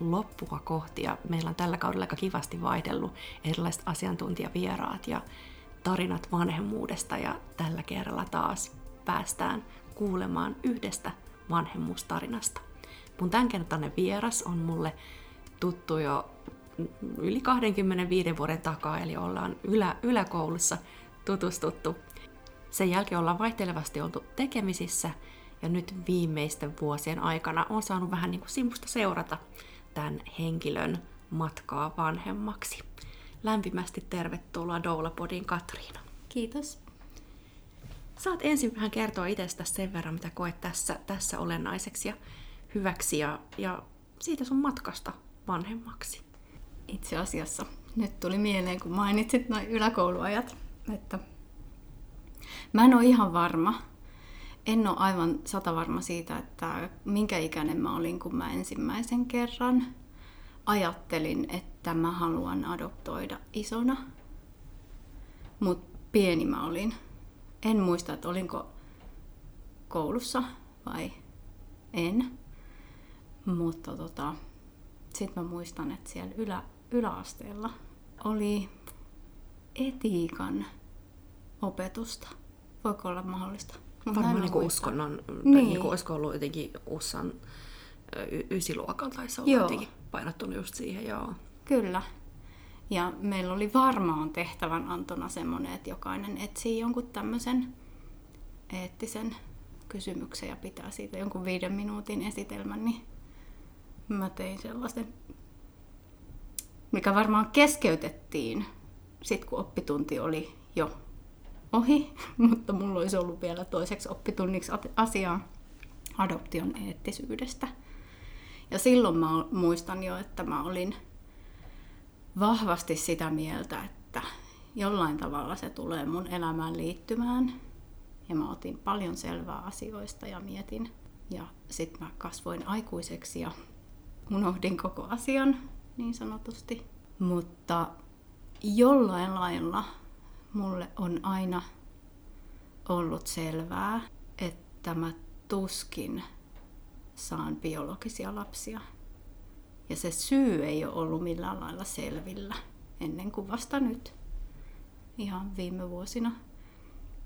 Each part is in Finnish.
loppua kohti ja meillä on tällä kaudella aika kivasti vaihdellut erilaiset asiantuntijavieraat ja tarinat vanhemmuudesta ja tällä kerralla taas päästään kuulemaan yhdestä vanhemmuustarinasta. Mun tämänkertainen vieras on mulle tuttu jo yli 25 vuoden takaa, eli ollaan ylä, yläkoulussa tutustuttu. Sen jälkeen ollaan vaihtelevasti oltu tekemisissä ja nyt viimeisten vuosien aikana on saanut vähän niin kuin simusta seurata tämän henkilön matkaa vanhemmaksi. Lämpimästi tervetuloa Doulapodin Katriina. Kiitos. Saat ensin vähän kertoa itsestäsi sen verran, mitä koet tässä, tässä olennaiseksi ja hyväksi ja, ja siitä sun matkasta vanhemmaksi. Itse asiassa nyt tuli mieleen, kun mainitsit noin yläkouluajat, että mä en ole ihan varma, en ole aivan sata varma siitä, että minkä ikäinen mä olin, kun mä ensimmäisen kerran ajattelin, että mä haluan adoptoida isona. Mutta pieni mä olin. En muista, että olinko koulussa vai en. Mutta tota, sitten mä muistan, että siellä ylä, yläasteella oli etiikan opetusta. Voiko olla mahdollista? Varmaan niin uskonnon, niin. niin kuin olisiko ollut jotenkin USSAn y- ysiluokalla tai se on jotenkin painottunut just siihen, joo. Kyllä. Ja meillä oli varmaan tehtävän antona semmoinen, että jokainen etsii jonkun tämmöisen eettisen kysymyksen ja pitää siitä jonkun viiden minuutin esitelmän, niin mä tein sellaisen, mikä varmaan keskeytettiin sitten kun oppitunti oli jo ohi, mutta mulla olisi ollut vielä toiseksi oppitunniksi asiaa adoption eettisyydestä. Ja silloin mä muistan jo, että mä olin vahvasti sitä mieltä, että jollain tavalla se tulee mun elämään liittymään. Ja mä otin paljon selvää asioista ja mietin. Ja sitten mä kasvoin aikuiseksi ja unohdin koko asian niin sanotusti. Mutta jollain lailla mulle on aina ollut selvää, että mä tuskin saan biologisia lapsia. Ja se syy ei ole ollut millään lailla selvillä ennen kuin vasta nyt, ihan viime vuosina.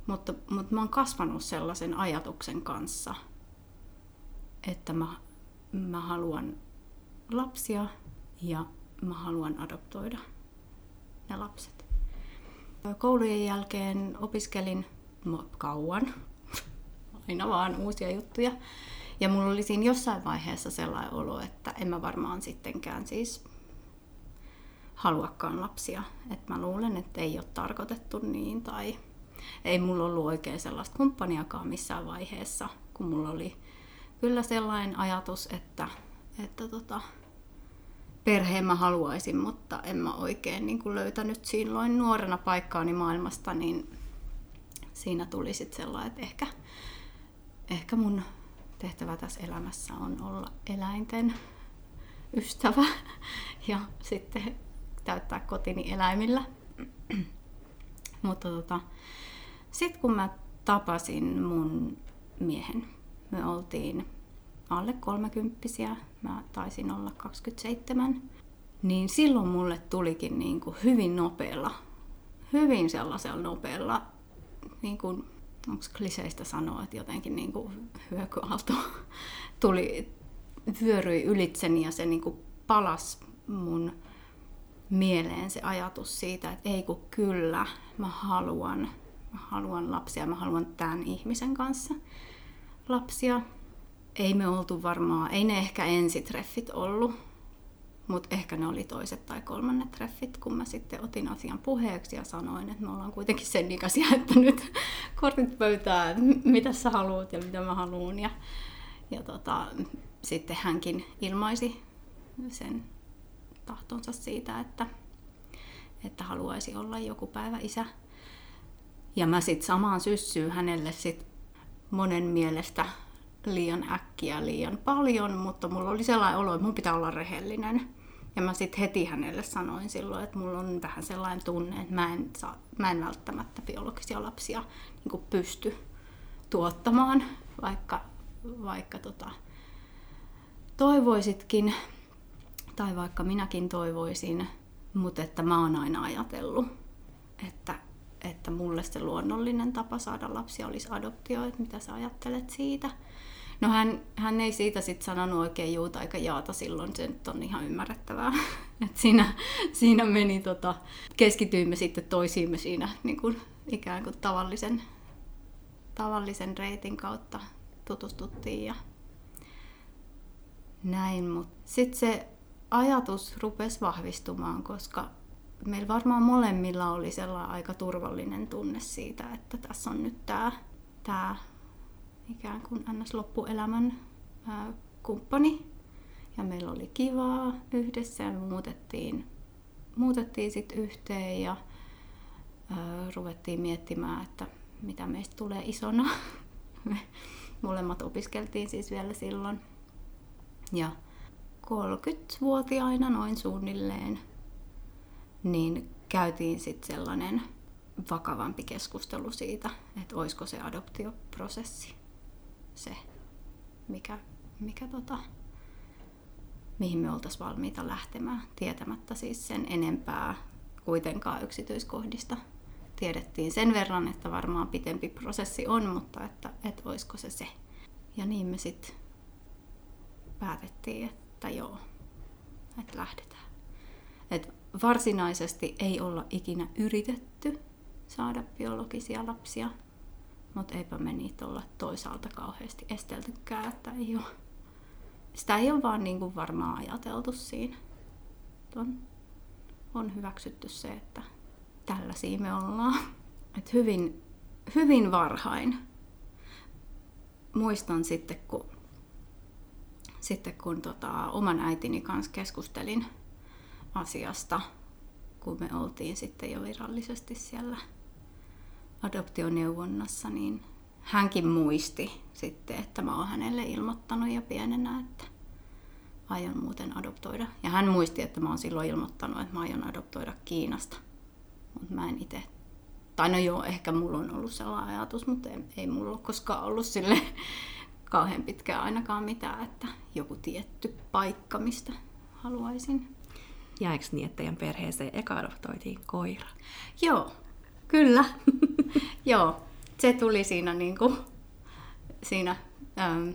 Mutta, mutta mä oon kasvanut sellaisen ajatuksen kanssa, että mä, mä haluan lapsia ja mä haluan adoptoida ne lapset. Koulujen jälkeen opiskelin kauan, aina vaan uusia juttuja. Ja mulla oli siinä jossain vaiheessa sellainen olo, että en mä varmaan sittenkään siis haluakaan lapsia. Että mä luulen, että ei ole tarkoitettu niin tai ei mulla ollut oikein sellaista kumppaniakaan missään vaiheessa, kun mulla oli kyllä sellainen ajatus, että, että tota, perheen mä haluaisin, mutta en mä oikein niin kuin löytänyt silloin nuorena paikkaani maailmasta, niin siinä tuli sitten sellainen, että ehkä, ehkä mun tehtävä tässä elämässä on olla eläinten ystävä ja sitten täyttää kotini eläimillä. mutta tota, sitten kun mä tapasin mun miehen, me oltiin alle kolmekymppisiä, mä taisin olla 27, niin silloin mulle tulikin niin kuin hyvin nopealla, hyvin sellaisella nopealla, niin kuin, onko kliseistä sanoa, että jotenkin niin kuin hyökyaalto tuli, vyöryi ylitseni ja se niin kuin palas mun mieleen se ajatus siitä, että ei kun kyllä, mä haluan, mä haluan lapsia, mä haluan tämän ihmisen kanssa lapsia ei me oltu varmaan, ei ne ehkä ensitreffit ollut, mutta ehkä ne oli toiset tai kolmannet treffit, kun mä sitten otin asian puheeksi ja sanoin, että me ollaan kuitenkin sen ikäisiä, että nyt kortit pöytään, mitä sä haluat ja mitä mä haluan. Ja, ja tota, sitten hänkin ilmaisi sen tahtonsa siitä, että, että haluaisi olla joku päivä isä. Ja mä sitten samaan syssyyn hänelle sit monen mielestä liian äkkiä, liian paljon, mutta mulla oli sellainen olo, että mun pitää olla rehellinen. Ja mä sitten heti hänelle sanoin silloin, että mulla on vähän sellainen tunne, että mä en, saa, mä en välttämättä biologisia lapsia niin pysty tuottamaan, vaikka, vaikka tota, toivoisitkin, tai vaikka minäkin toivoisin, mutta että mä oon aina ajatellut, että, että mulle se luonnollinen tapa saada lapsia olisi adoptio, että mitä sä ajattelet siitä. No hän, hän ei siitä sitten sanonut oikein juuta eikä jaata silloin, se nyt on ihan ymmärrettävää. Et siinä, siinä meni, tota, keskityimme sitten toisiimme siinä niin kuin, ikään kuin tavallisen, tavallisen reitin kautta tutustuttiin ja näin. Mutta sitten se ajatus rupesi vahvistumaan, koska meillä varmaan molemmilla oli sellainen aika turvallinen tunne siitä, että tässä on nyt tämä tää ikään kuin ns. loppuelämän ää, kumppani. Ja meillä oli kivaa yhdessä ja muutettiin, muutettiin sitten yhteen ja ää, ruvettiin miettimään, että mitä meistä tulee isona. Me molemmat opiskeltiin siis vielä silloin. Ja 30-vuotiaina noin suunnilleen, niin käytiin sitten sellainen vakavampi keskustelu siitä, että olisiko se adoptioprosessi se, mikä, mikä tota, mihin me oltaisiin valmiita lähtemään, tietämättä siis sen enempää kuitenkaan yksityiskohdista. Tiedettiin sen verran, että varmaan pitempi prosessi on, mutta että, että olisiko se se. Ja niin me sitten päätettiin, että joo, että lähdetään. Et varsinaisesti ei olla ikinä yritetty saada biologisia lapsia, mutta eipä me niitä olla toisaalta kauheasti esteltykään, että ei ole, sitä ei ole vaan niin kuin varmaan ajateltu siinä. On, on hyväksytty se, että tällaisia me ollaan. Et hyvin, hyvin varhain. Muistan sitten, kun, sitten kun tota, oman äitini kanssa keskustelin asiasta, kun me oltiin sitten jo virallisesti siellä adoptioneuvonnassa, niin hänkin muisti sitten, että mä oon hänelle ilmoittanut jo pienenä, että aion muuten adoptoida. Ja hän muisti, että mä oon silloin ilmoittanut, että mä aion adoptoida Kiinasta. Mutta mä en itse... Tai no joo, ehkä mulla on ollut sellainen ajatus, mutta ei, ei mulla ole koskaan ollut sille kauhean pitkään ainakaan mitään, että joku tietty paikka, mistä haluaisin. Ja eikö niin, että teidän perheeseen eka adoptoitiin koira? Joo, Kyllä. Joo, se tuli siinä, niin kuin, siinä ähm,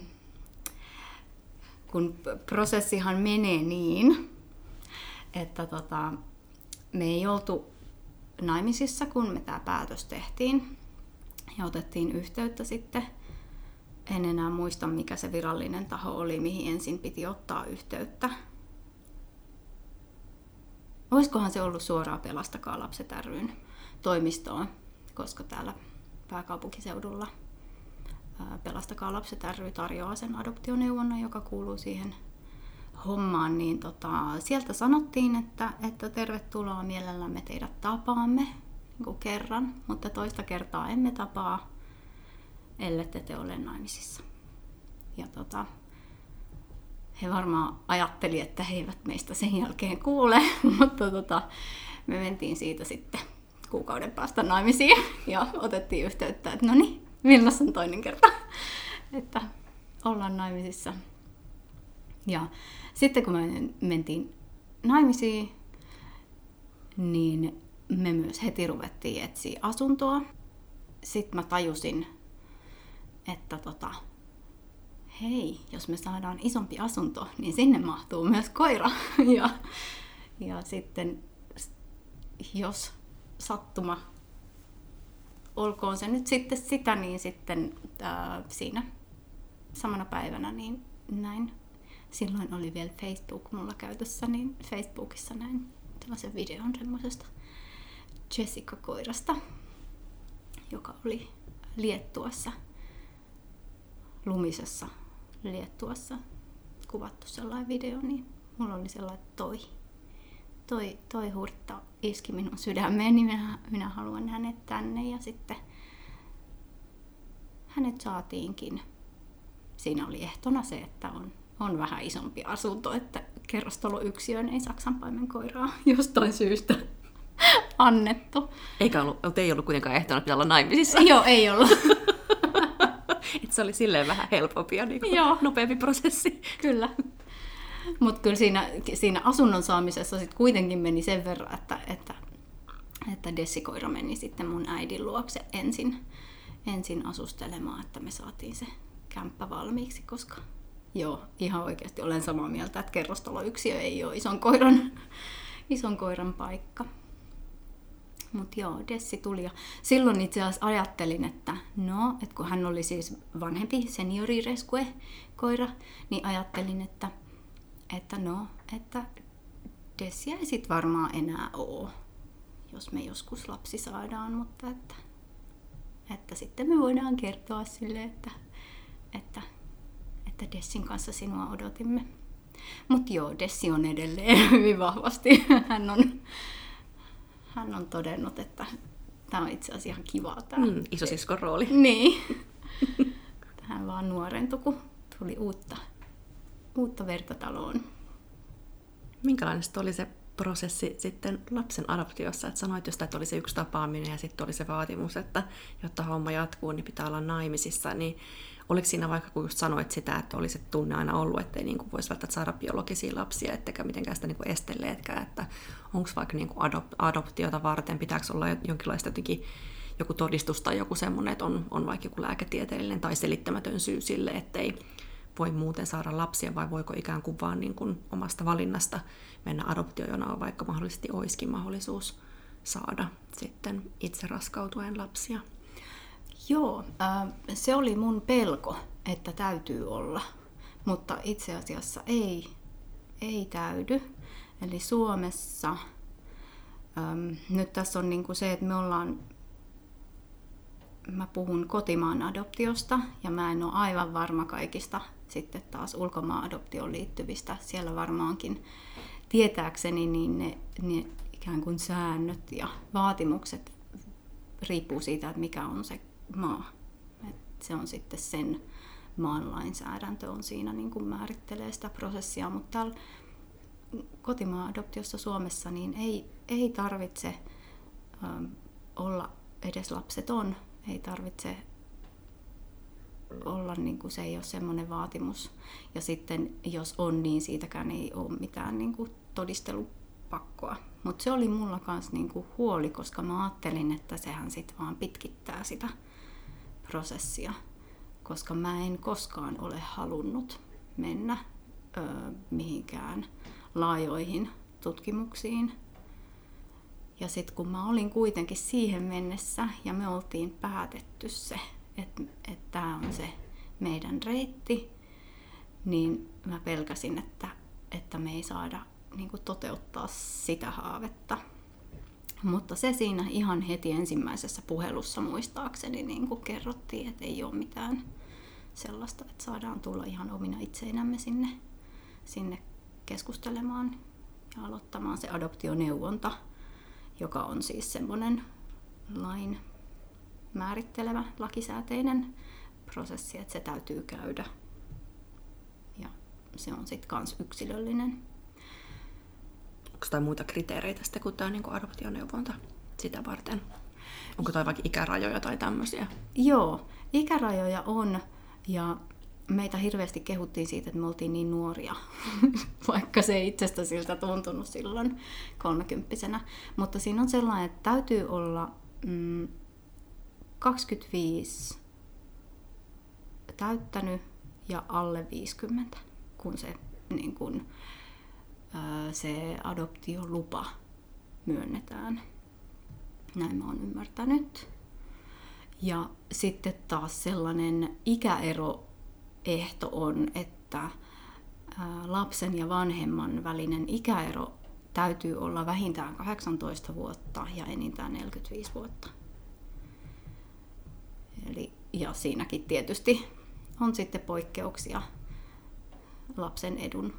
kun prosessihan menee niin, että tota, me ei oltu naimisissa, kun me tämä päätös tehtiin. Ja otettiin yhteyttä sitten. En enää muista, mikä se virallinen taho oli, mihin ensin piti ottaa yhteyttä. Olisikohan se ollut suoraan Pelastakaa lapset ryn toimistoon, koska täällä pääkaupunkiseudulla Pelastakaa lapset ry tarjoaa sen adoptioneuvonnan, joka kuuluu siihen hommaan, niin tota, sieltä sanottiin, että, että tervetuloa mielellämme teidät tapaamme niin kuin kerran, mutta toista kertaa emme tapaa, ellette te ole naimisissa. Ja tota, he varmaan ajatteli, että he eivät meistä sen jälkeen kuule, mutta tota, me mentiin siitä sitten kuukauden päästä naimisiin ja otettiin yhteyttä, että no niin, milloin on toinen kerta, että ollaan naimisissa. Ja sitten kun me mentiin naimisiin, niin me myös heti ruvettiin etsiä asuntoa. Sitten mä tajusin, että tota, hei, jos me saadaan isompi asunto, niin sinne mahtuu myös koira. Ja, ja sitten jos sattuma, olkoon se nyt sitten sitä, niin sitten ää, siinä samana päivänä niin näin. Silloin oli vielä Facebook mulla käytössä, niin Facebookissa näin tällaisen videon semmoisesta Jessica-koirasta, joka oli Liettuassa, lumisessa Liettuassa kuvattu sellainen video, niin mulla oli sellainen, toi, toi, toi hurtta iski minun sydämeen, niin minä, minä haluan hänet tänne. Ja sitten hänet saatiinkin. Siinä oli ehtona se, että on, on vähän isompi asunto, että kerrostaloyksiöön ei Saksanpaimen koiraa jostain syystä annettu. Eikä ollut, ei ollut kuitenkaan ehtona, pitää olla naimisissa. Joo, ei ollut. Et se oli silleen vähän helpompi ja niin nopeampi prosessi. Kyllä. Mutta kyllä siinä, siinä asunnon saamisessa sit kuitenkin meni sen verran, että, että, että Dessikoira meni sitten mun äidin luokse ensin, ensin asustelemaan, että me saatiin se kämppä valmiiksi, koska joo, ihan oikeasti olen samaa mieltä, että kerrostaloyksiö ei ole ison koiran, ison koiran paikka. Mutta joo, Dessi tuli ja silloin itse asiassa ajattelin, että no, että kun hän oli siis vanhempi seniorirescue koira, niin ajattelin, että, että no, että Dessia ei sit varmaan enää oo, jos me joskus lapsi saadaan, mutta että, että sitten me voidaan kertoa sille, että, että, että Dessin kanssa sinua odotimme. Mutta joo, Dessi on edelleen hyvin vahvasti. Hän on, hän on todennut, että tämä on itse asiassa ihan kivaa. Tämä. Mm, isosiskon rooli. Niin. Tähän vaan nuorentui, kun tuli uutta, uutta verta taloon. Minkälainen oli se prosessi sitten lapsen adoptiossa? Että sanoit just, että oli se yksi tapaaminen ja sitten oli se vaatimus, että jotta homma jatkuu, niin pitää olla naimisissa. Niin oliko siinä vaikka, kun just sanoit sitä, että oli se tunne aina ollut, että ei niin kuin voisi välttämättä saada biologisia lapsia, ettekä mitenkään sitä niin kuin estelleetkään, että onko vaikka niin kuin adop- adoptiota varten, pitääkö olla jonkinlaista jotenkin joku todistus tai joku semmoinen, että on, on vaikka joku lääketieteellinen tai selittämätön syy sille, ettei voi muuten saada lapsia, vai voiko ikään kuin vaan niin kuin omasta valinnasta mennä adoptioon, jona on vaikka mahdollisesti olisikin mahdollisuus saada sitten itse raskautuen lapsia. Joo, äh, se oli mun pelko, että täytyy olla, mutta itse asiassa ei, ei täydy. Eli Suomessa, ähm, nyt tässä on niinku se, että me ollaan, mä puhun kotimaan adoptiosta ja mä en ole aivan varma kaikista sitten taas ulkomaan adoptioon liittyvistä. Siellä varmaankin tietääkseni niin ne, ne ikään kuin säännöt ja vaatimukset riippuu siitä, että mikä on se maa. Et se on sitten sen maan lainsäädäntö on siinä niin kuin määrittelee sitä prosessia, mutta täällä kotimaa-adoptiossa Suomessa niin ei, ei tarvitse olla edes lapseton, ei tarvitse olla, niin kuin se ei ole semmoinen vaatimus. Ja sitten jos on, niin siitäkään ei ole mitään niin kuin todistelupakkoa. Mutta se oli mulla kanssa niin kuin huoli, koska mä ajattelin, että sehän sitten vaan pitkittää sitä prosessia, koska mä en koskaan ole halunnut mennä ö, mihinkään laajoihin tutkimuksiin. Ja sitten kun mä olin kuitenkin siihen mennessä ja me oltiin päätetty se, että et tämä on se meidän reitti, niin mä pelkäsin, että, että me ei saada niin toteuttaa sitä haavetta. Mutta se siinä ihan heti ensimmäisessä puhelussa muistaakseni niin kuin kerrottiin, että ei ole mitään sellaista, että saadaan tulla ihan omina itseinämme sinne, sinne keskustelemaan ja aloittamaan se adoptioneuvonta, joka on siis semmoinen lain määrittelevä lakisääteinen prosessi, että se täytyy käydä. Ja se on sitten kans yksilöllinen onko tai muita kriteereitä sitten kuin tämä niin adoptioneuvonta sitä varten? Onko tai vaikka ikärajoja tai tämmöisiä? Joo, ikärajoja on ja meitä hirveästi kehuttiin siitä, että me oltiin niin nuoria, vaikka se ei itsestä siltä tuntunut silloin kolmekymppisenä. Mutta siinä on sellainen, että täytyy olla mm, 25 täyttänyt ja alle 50, kun se niin kun, se adoptiolupa myönnetään. Näin mä oon ymmärtänyt. Ja sitten taas sellainen ikäeroehto on, että lapsen ja vanhemman välinen ikäero täytyy olla vähintään 18 vuotta ja enintään 45 vuotta. Eli, ja siinäkin tietysti on sitten poikkeuksia lapsen edun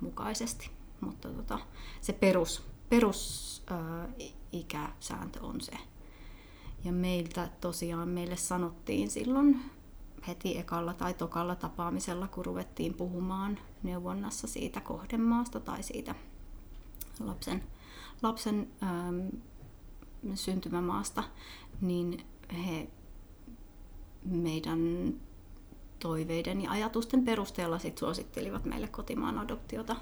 mukaisesti. Mutta tota, se perus, perus ää, ikäsääntö on se. Ja meiltä tosiaan meille sanottiin silloin heti ekalla tai tokalla tapaamisella, kun ruvettiin puhumaan neuvonnassa siitä kohdemaasta tai siitä lapsen, lapsen ähm, syntymämaasta, niin he meidän toiveiden ja ajatusten perusteella sit suosittelivat meille kotimaan adoptiota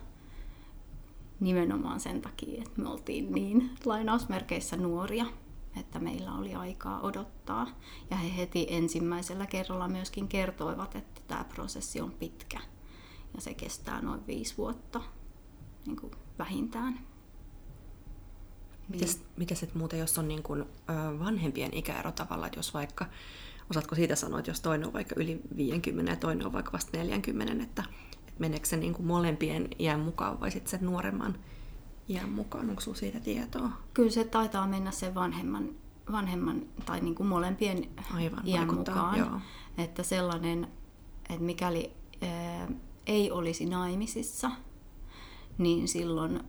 nimenomaan sen takia, että me oltiin niin lainausmerkeissä nuoria, että meillä oli aikaa odottaa. Ja he heti ensimmäisellä kerralla myöskin kertoivat, että tämä prosessi on pitkä ja se kestää noin viisi vuotta niin kuin vähintään. Mites, niin. mites et muuten, jos on niin kuin, ö, vanhempien ikäero tavalla, että jos vaikka, osaatko siitä sanoa, että jos toinen on vaikka yli 50 ja toinen on vaikka vasta 40, että, että meneekö se niin kuin molempien iän mukaan vai sitten sen nuoremman iän mukaan? Onko sinulla siitä tietoa? Kyllä se taitaa mennä sen vanhemman, vanhemman tai niin kuin molempien Aivan, iän mukaan. Joo. Että sellainen, että mikäli ää, ei olisi naimisissa, niin silloin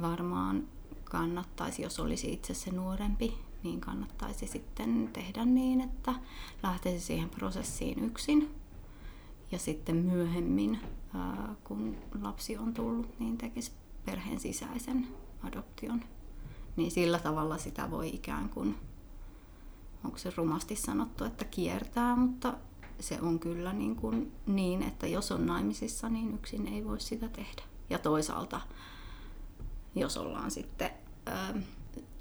varmaan kannattaisi, jos olisi itse se nuorempi, niin kannattaisi sitten tehdä niin, että lähtisi siihen prosessiin yksin. Ja sitten myöhemmin, kun lapsi on tullut, niin tekisi perheen sisäisen adoption. Niin sillä tavalla sitä voi ikään kuin, onko se rumasti sanottu, että kiertää, mutta se on kyllä niin, kuin niin, että jos on naimisissa, niin yksin ei voi sitä tehdä. Ja toisaalta, jos ollaan sitten,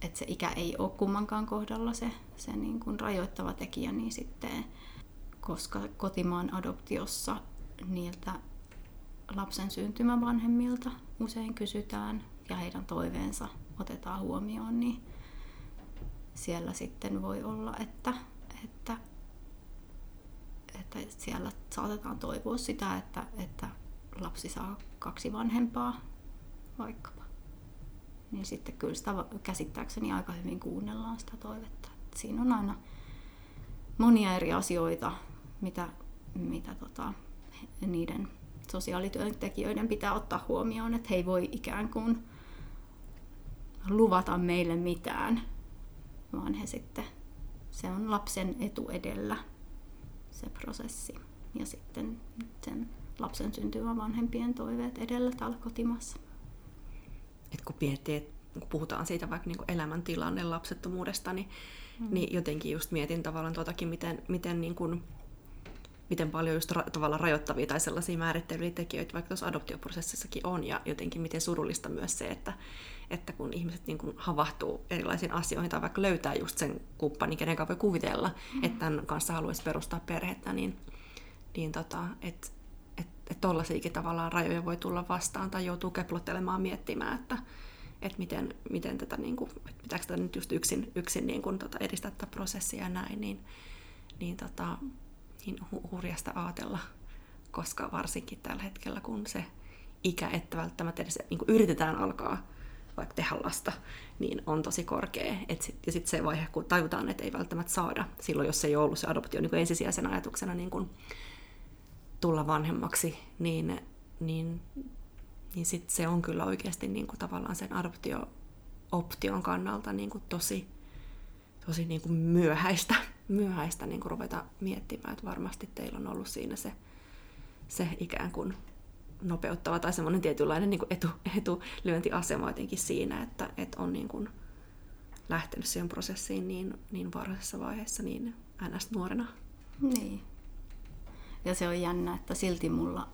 että se ikä ei ole kummankaan kohdalla se, se niin kuin rajoittava tekijä, niin sitten, koska kotimaan adoptiossa niiltä lapsen syntymävanhemmilta usein kysytään ja heidän toiveensa otetaan huomioon, niin siellä sitten voi olla, että, että, että siellä saatetaan toivoa sitä, että, että lapsi saa kaksi vanhempaa vaikkapa. Niin sitten kyllä sitä käsittääkseni aika hyvin kuunnellaan sitä toivetta. Että siinä on aina monia eri asioita, mitä, mitä tota, niiden sosiaalityöntekijöiden pitää ottaa huomioon, että he ei voi ikään kuin luvata meille mitään, vaan he sitten, se on lapsen etu edellä se prosessi ja sitten sen lapsen syntyvän vanhempien toiveet edellä täällä kotimassa. Et kun miettii, että kun puhutaan siitä vaikka niin elämäntilanne lapsettomuudesta, niin, mm. niin jotenkin just mietin tavallaan tuotakin, miten, miten niin kuin, miten paljon just ra- tavallaan rajoittavia tai sellaisia määrittelytekijöitä vaikka tuossa adoptioprosessissakin on, ja jotenkin miten surullista myös se, että, että kun ihmiset niin kuin havahtuu erilaisiin asioihin tai vaikka löytää just sen kumppanin, kenen voi kuvitella, mm. että tämän kanssa haluaisi perustaa perhettä, niin, niin tota, että et, et tollaisiakin tavallaan rajoja voi tulla vastaan tai joutuu keplottelemaan miettimään, että et miten, miten tätä, niin kuin, että pitääkö tätä nyt just yksin, yksin niin kuin, tota, edistää tätä prosessia ja näin, niin, niin tota, niin hu- hurjasta ajatella, koska varsinkin tällä hetkellä, kun se ikä, että välttämättä edes niin kuin yritetään alkaa vaikka tehdä lasta, niin on tosi korkea. Et sit, ja sitten se vaihe, kun tajutaan, että ei välttämättä saada, silloin jos ei ole ollut se adoptio niin ensisijaisena ajatuksena niin kuin tulla vanhemmaksi, niin, niin, niin sit se on kyllä oikeasti niin kuin tavallaan sen adoptio-option kannalta niin kuin tosi, tosi niin kuin myöhäistä myöhäistä niin kuin ruveta miettimään, että varmasti teillä on ollut siinä se, se ikään kuin nopeuttava tai semmoinen tietynlainen niin kuin etu, etulyöntiasema jotenkin siinä, että, että on niin kuin lähtenyt siihen prosessiin niin, niin varhaisessa vaiheessa niin ns. nuorena. Niin. Ja se on jännä, että silti mulla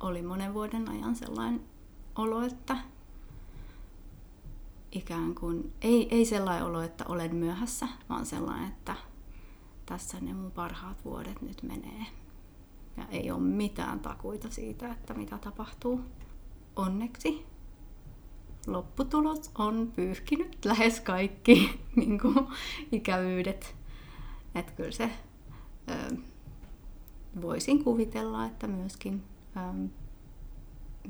oli monen vuoden ajan sellainen olo, että ikään kuin, ei, ei sellainen olo, että olen myöhässä, vaan sellainen, että tässä ne mun parhaat vuodet nyt menee. Ja ei ole mitään takuita siitä, että mitä tapahtuu. Onneksi lopputulos on pyyhkinyt lähes kaikki niin kuin, ikävyydet. Että kyllä se voisin kuvitella, että myöskin ö,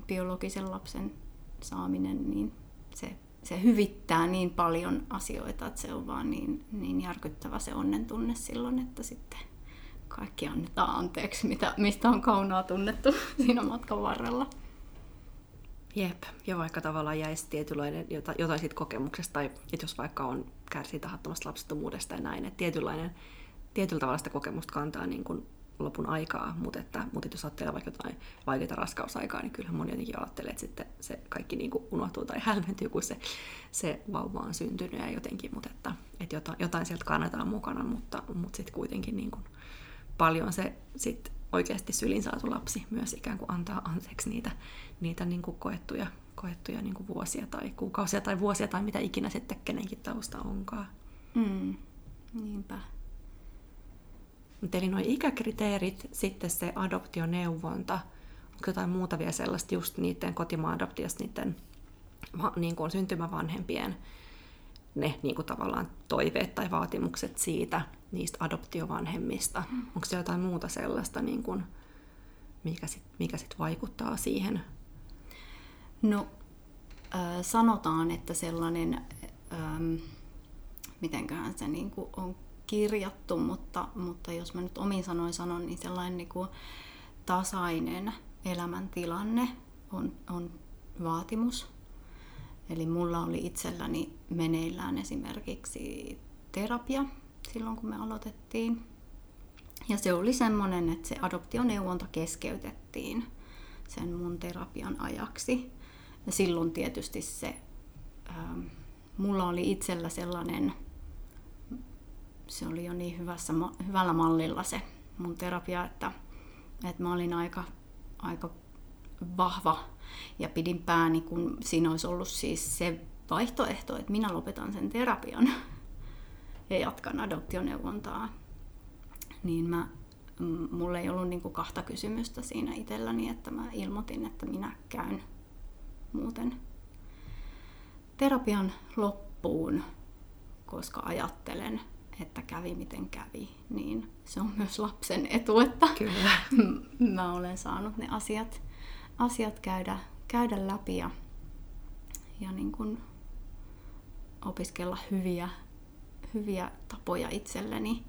biologisen lapsen saaminen, niin se se hyvittää niin paljon asioita, että se on vaan niin, niin järkyttävä se onnen tunne silloin, että sitten kaikki annetaan anteeksi, mitä, mistä on kaunaa tunnettu siinä matkan varrella. Jep, ja vaikka tavallaan jäisi tietynlainen jotain siitä kokemuksesta, tai että jos vaikka on kärsii tahattomasta lapsettomuudesta ja näin, että tietynlainen, tietyllä tavalla sitä kokemusta kantaa niin kuin lopun aikaa, mutta, että, mutta jos ajattelee vaikka jotain vaikeita raskausaikaa, niin kyllähän moni jotenkin ajattelee, että sitten se kaikki niin kuin unohtuu tai hälventyy, kun se, se vauva on syntynyt ja jotenkin, mutta että, että jotain, jotain sieltä kannetaan mukana, mutta, mutta sitten kuitenkin niin kuin paljon se sit oikeasti sylin saatu lapsi myös ikään kuin antaa anteeksi niitä, niitä niin kuin koettuja, koettuja niin kuin vuosia tai kuukausia tai vuosia tai mitä ikinä sitten kenenkin tausta onkaan. Mm, niinpä. Eli nuo ikäkriteerit, sitten se adoptioneuvonta, onko jotain muuta vielä sellaista just niiden kotimaa-adoptiosta, niiden niin kuin syntymävanhempien ne niin kuin tavallaan toiveet tai vaatimukset siitä, niistä adoptiovanhemmista. Mm. Onko se jotain muuta sellaista, niin kuin, mikä sitten mikä sit vaikuttaa siihen? No, äh, sanotaan, että sellainen, ähm, mitenköhän se niin kuin on kirjattu, mutta, mutta jos mä nyt omin sanoin sanon, niin sellainen niin kuin tasainen elämäntilanne on, on vaatimus. Eli mulla oli itselläni meneillään esimerkiksi terapia silloin, kun me aloitettiin. Ja se oli semmoinen, että se adoptioneuvonta keskeytettiin sen mun terapian ajaksi. Ja silloin tietysti se, ähm, mulla oli itsellä sellainen se oli jo niin hyvässä, hyvällä mallilla se mun terapia, että, että mä olin aika, aika vahva ja pidin pääni, kun siinä olisi ollut siis se vaihtoehto, että minä lopetan sen terapian ja jatkan adoptioneuvontaa. Niin mä, mulla ei ollut niin kuin kahta kysymystä siinä itselläni, että mä ilmoitin, että minä käyn muuten terapian loppuun, koska ajattelen, että kävi miten kävi, niin se on myös lapsen etu, että Kyllä. mä olen saanut ne asiat, asiat käydä, käydä läpi ja, ja niin kuin opiskella hyviä, hyviä tapoja itselleni.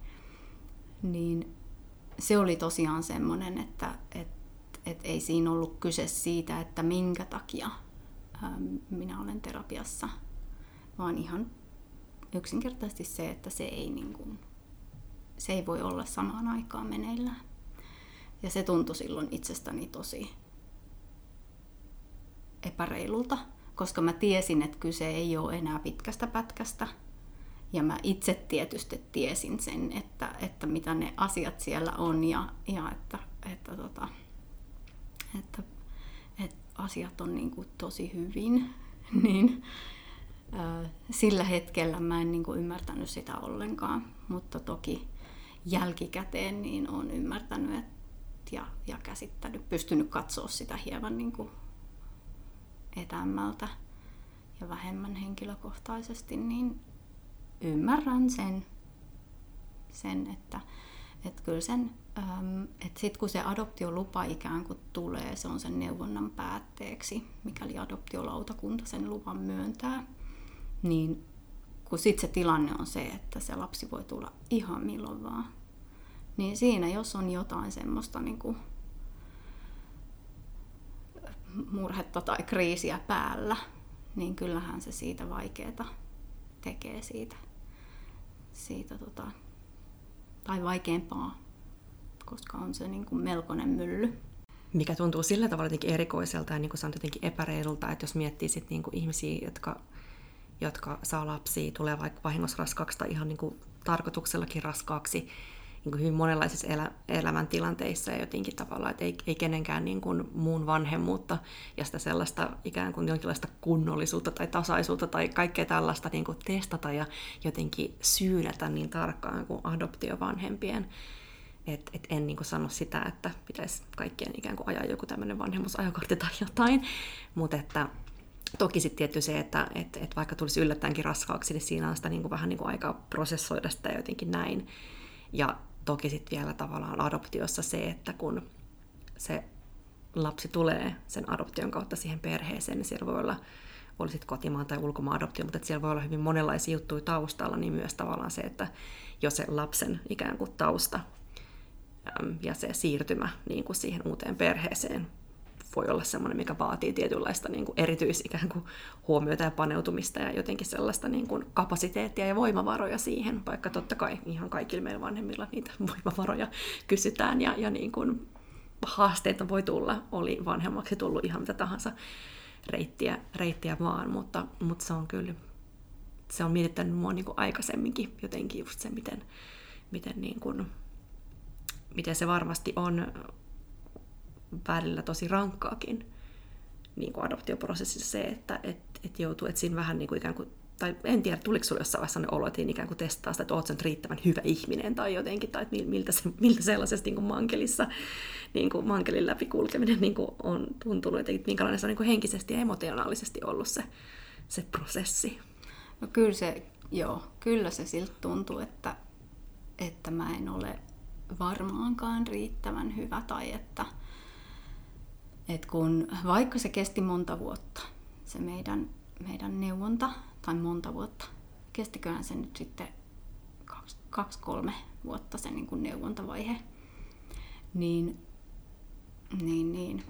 Niin se oli tosiaan semmoinen, että et, et ei siinä ollut kyse siitä, että minkä takia minä olen terapiassa, vaan ihan yksinkertaisesti se, että se ei, niin kuin, se ei voi olla samaan aikaan meneillään. Ja se tuntui silloin itsestäni tosi epäreilulta, koska mä tiesin, että kyse ei ole enää pitkästä pätkästä. Ja mä itse tietysti tiesin sen, että, että mitä ne asiat siellä on ja, ja että, että, tota, että, että asiat on niin kuin tosi hyvin. niin, sillä hetkellä mä en niin kuin ymmärtänyt sitä ollenkaan, mutta toki jälkikäteen niin olen ymmärtänyt ja, ja käsittänyt, pystynyt katsoa sitä hieman niin kuin etämmältä ja vähemmän henkilökohtaisesti, niin ymmärrän sen, sen että, että kyllä sen, että sitten kun se adoptiolupa ikään kuin tulee, se on sen neuvonnan päätteeksi, mikäli adoptiolautakunta sen luvan myöntää, niin kun sitten se tilanne on se, että se lapsi voi tulla ihan milloin vaan, niin siinä jos on jotain semmoista niin kuin murhetta tai kriisiä päällä, niin kyllähän se siitä vaikeeta tekee siitä, siitä tota, tai vaikeampaa, koska on se niin kuin melkoinen mylly. Mikä tuntuu sillä tavalla jotenkin erikoiselta ja niin kuin jotenkin epäreilulta, että jos miettii sit niin kuin ihmisiä, jotka jotka saa lapsia, tulee vaikka vahingossa raskaaksi tai ihan niin kuin tarkoituksellakin raskaaksi niin kuin hyvin monenlaisissa elä, elämäntilanteissa ja jotenkin tavallaan, että ei, ei kenenkään niin kuin muun vanhemmuutta ja sitä sellaista ikään kuin jonkinlaista kunnollisuutta tai tasaisuutta tai kaikkea tällaista niin kuin testata ja jotenkin syynätä niin tarkkaan kuin adoptiovanhempien. Et, et en niin kuin sano sitä, että pitäisi kaikkien ikään kuin ajaa joku tämmöinen vanhemmuusajokortti tai jotain, mutta että Toki sitten tietty se, että et, et vaikka tulisi yllättäenkin raskaaksi, niin siinä on sitä niin kuin vähän niin kuin aikaa prosessoida sitä jotenkin näin. Ja toki sitten vielä tavallaan adoptiossa se, että kun se lapsi tulee sen adoption kautta siihen perheeseen, niin siellä voi olla, oli sitten kotimaan tai ulkomaan adoptio, mutta siellä voi olla hyvin monenlaisia juttuja taustalla, niin myös tavallaan se, että jos se lapsen ikään kuin tausta ja se siirtymä niin kuin siihen uuteen perheeseen voi olla semmoinen, mikä vaatii tietynlaista niin kuin erityis ikään kuin huomiota ja paneutumista ja jotenkin sellaista niin kuin kapasiteettia ja voimavaroja siihen, vaikka totta kai ihan kaikilla meillä vanhemmilla niitä voimavaroja kysytään ja, ja niin kuin haasteita voi tulla, oli vanhemmaksi tullut ihan mitä tahansa reittiä, reittiä vaan, mutta, mutta se on kyllä, se on mietittänyt mua niin kuin aikaisemminkin jotenkin just se, miten, miten, niin kuin, miten se varmasti on välillä tosi rankkaakin niin kuin adoptioprosessissa se, että et, et joutuu, siinä vähän niin kuin ikään kuin tai en tiedä, tuliko sinulle jossain vaiheessa sellainen olo, että ikään kuin testaa sitä, että oletko nyt riittävän hyvä ihminen tai jotenkin, tai että miltä, se, miltä sellaisessa niin kuin mankelissa, niin kuin mankelin läpi kulkeminen niin kuin on tuntunut, että minkälainen se on niin kuin henkisesti ja emotionaalisesti ollut se, se prosessi. No kyllä se, joo, kyllä se siltä tuntuu, että, että mä en ole varmaankaan riittävän hyvä tai että, että kun vaikka se kesti monta vuotta, se meidän, meidän neuvonta, tai monta vuotta, kestiköhän se nyt sitten kaksi, kaksi kolme vuotta se niin kuin neuvontavaihe, niin, niin, niin.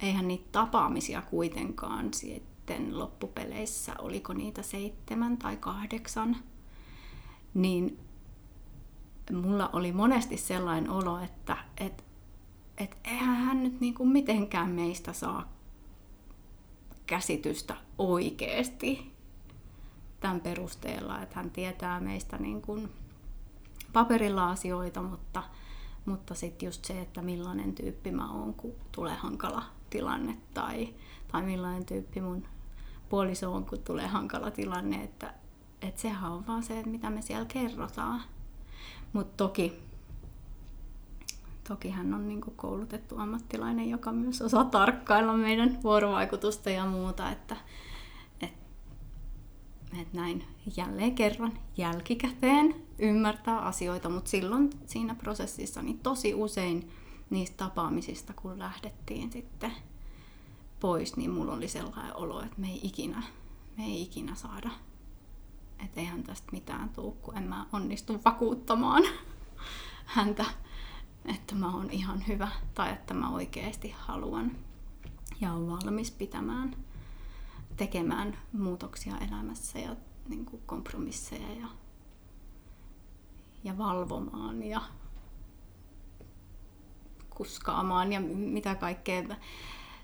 Eihän niitä tapaamisia kuitenkaan sitten loppupeleissä, oliko niitä seitsemän tai kahdeksan, niin mulla oli monesti sellainen olo, että et, et eihän hän nyt niinku mitenkään meistä saa käsitystä oikeasti tämän perusteella, että hän tietää meistä niin kuin paperilla asioita, mutta, mutta sitten just se, että millainen tyyppi mä oon, kun tulee hankala tilanne tai, tai millainen tyyppi mun puoliso on, kun tulee hankala tilanne, että, että sehän on vaan se, että mitä me siellä kerrotaan. Mutta toki, toki hän on niin koulutettu ammattilainen, joka myös osaa tarkkailla meidän vuorovaikutusta ja muuta, että, että näin jälleen kerran jälkikäteen ymmärtää asioita, mutta silloin siinä prosessissa niin tosi usein niistä tapaamisista, kun lähdettiin sitten pois, niin mulla oli sellainen olo, että me ei ikinä, me ei ikinä saada. Että eihän tästä mitään tuu, kun en mä onnistu vakuuttamaan häntä, että mä oon ihan hyvä tai että mä oikeasti haluan ja on valmis pitämään tekemään muutoksia elämässä ja niin kuin kompromisseja ja, ja valvomaan ja kuskaamaan ja mitä kaikkea.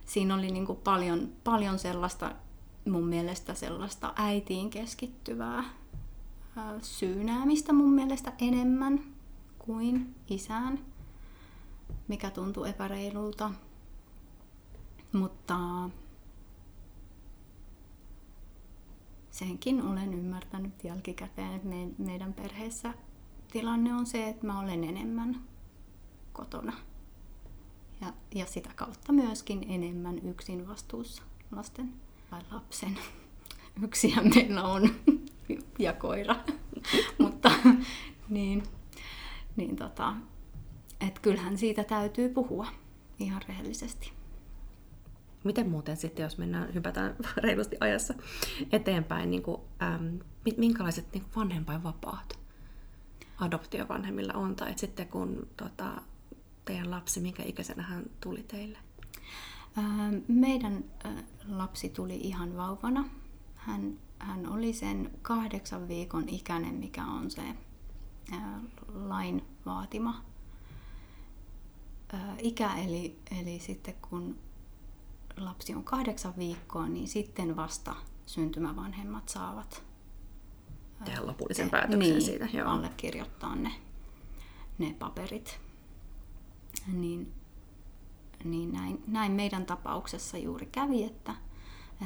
Siinä oli niin kuin paljon, paljon sellaista mun mielestä sellaista äitiin keskittyvää syynäämistä mun mielestä enemmän kuin isään, mikä tuntuu epäreilulta. Mutta senkin olen ymmärtänyt jälkikäteen, että me, meidän perheessä tilanne on se, että mä olen enemmän kotona. Ja, ja sitä kautta myöskin enemmän yksin vastuussa lasten tai lapsen. Yksihän meillä on ja koira. Mutta niin, niin tota, että kyllähän siitä täytyy puhua ihan rehellisesti. Miten muuten sitten, jos mennään, hypätään reilusti ajassa eteenpäin, niin kuin, äm, minkälaiset niin vanhempainvapaat adoptiovanhemmilla on? Tai sitten kun tota, teidän lapsi, minkä ikäisenä hän tuli teille? Meidän lapsi tuli ihan vauvana. Hän, hän oli sen kahdeksan viikon ikäinen, mikä on se lain vaatima ikä. Eli, eli sitten kun lapsi on kahdeksan viikkoa, niin sitten vasta syntymävanhemmat saavat tehdä lopullisen te- päätöksen niin, siitä. Joo. allekirjoittaa ne, ne paperit. Niin, niin näin, näin meidän tapauksessa juuri kävi, että,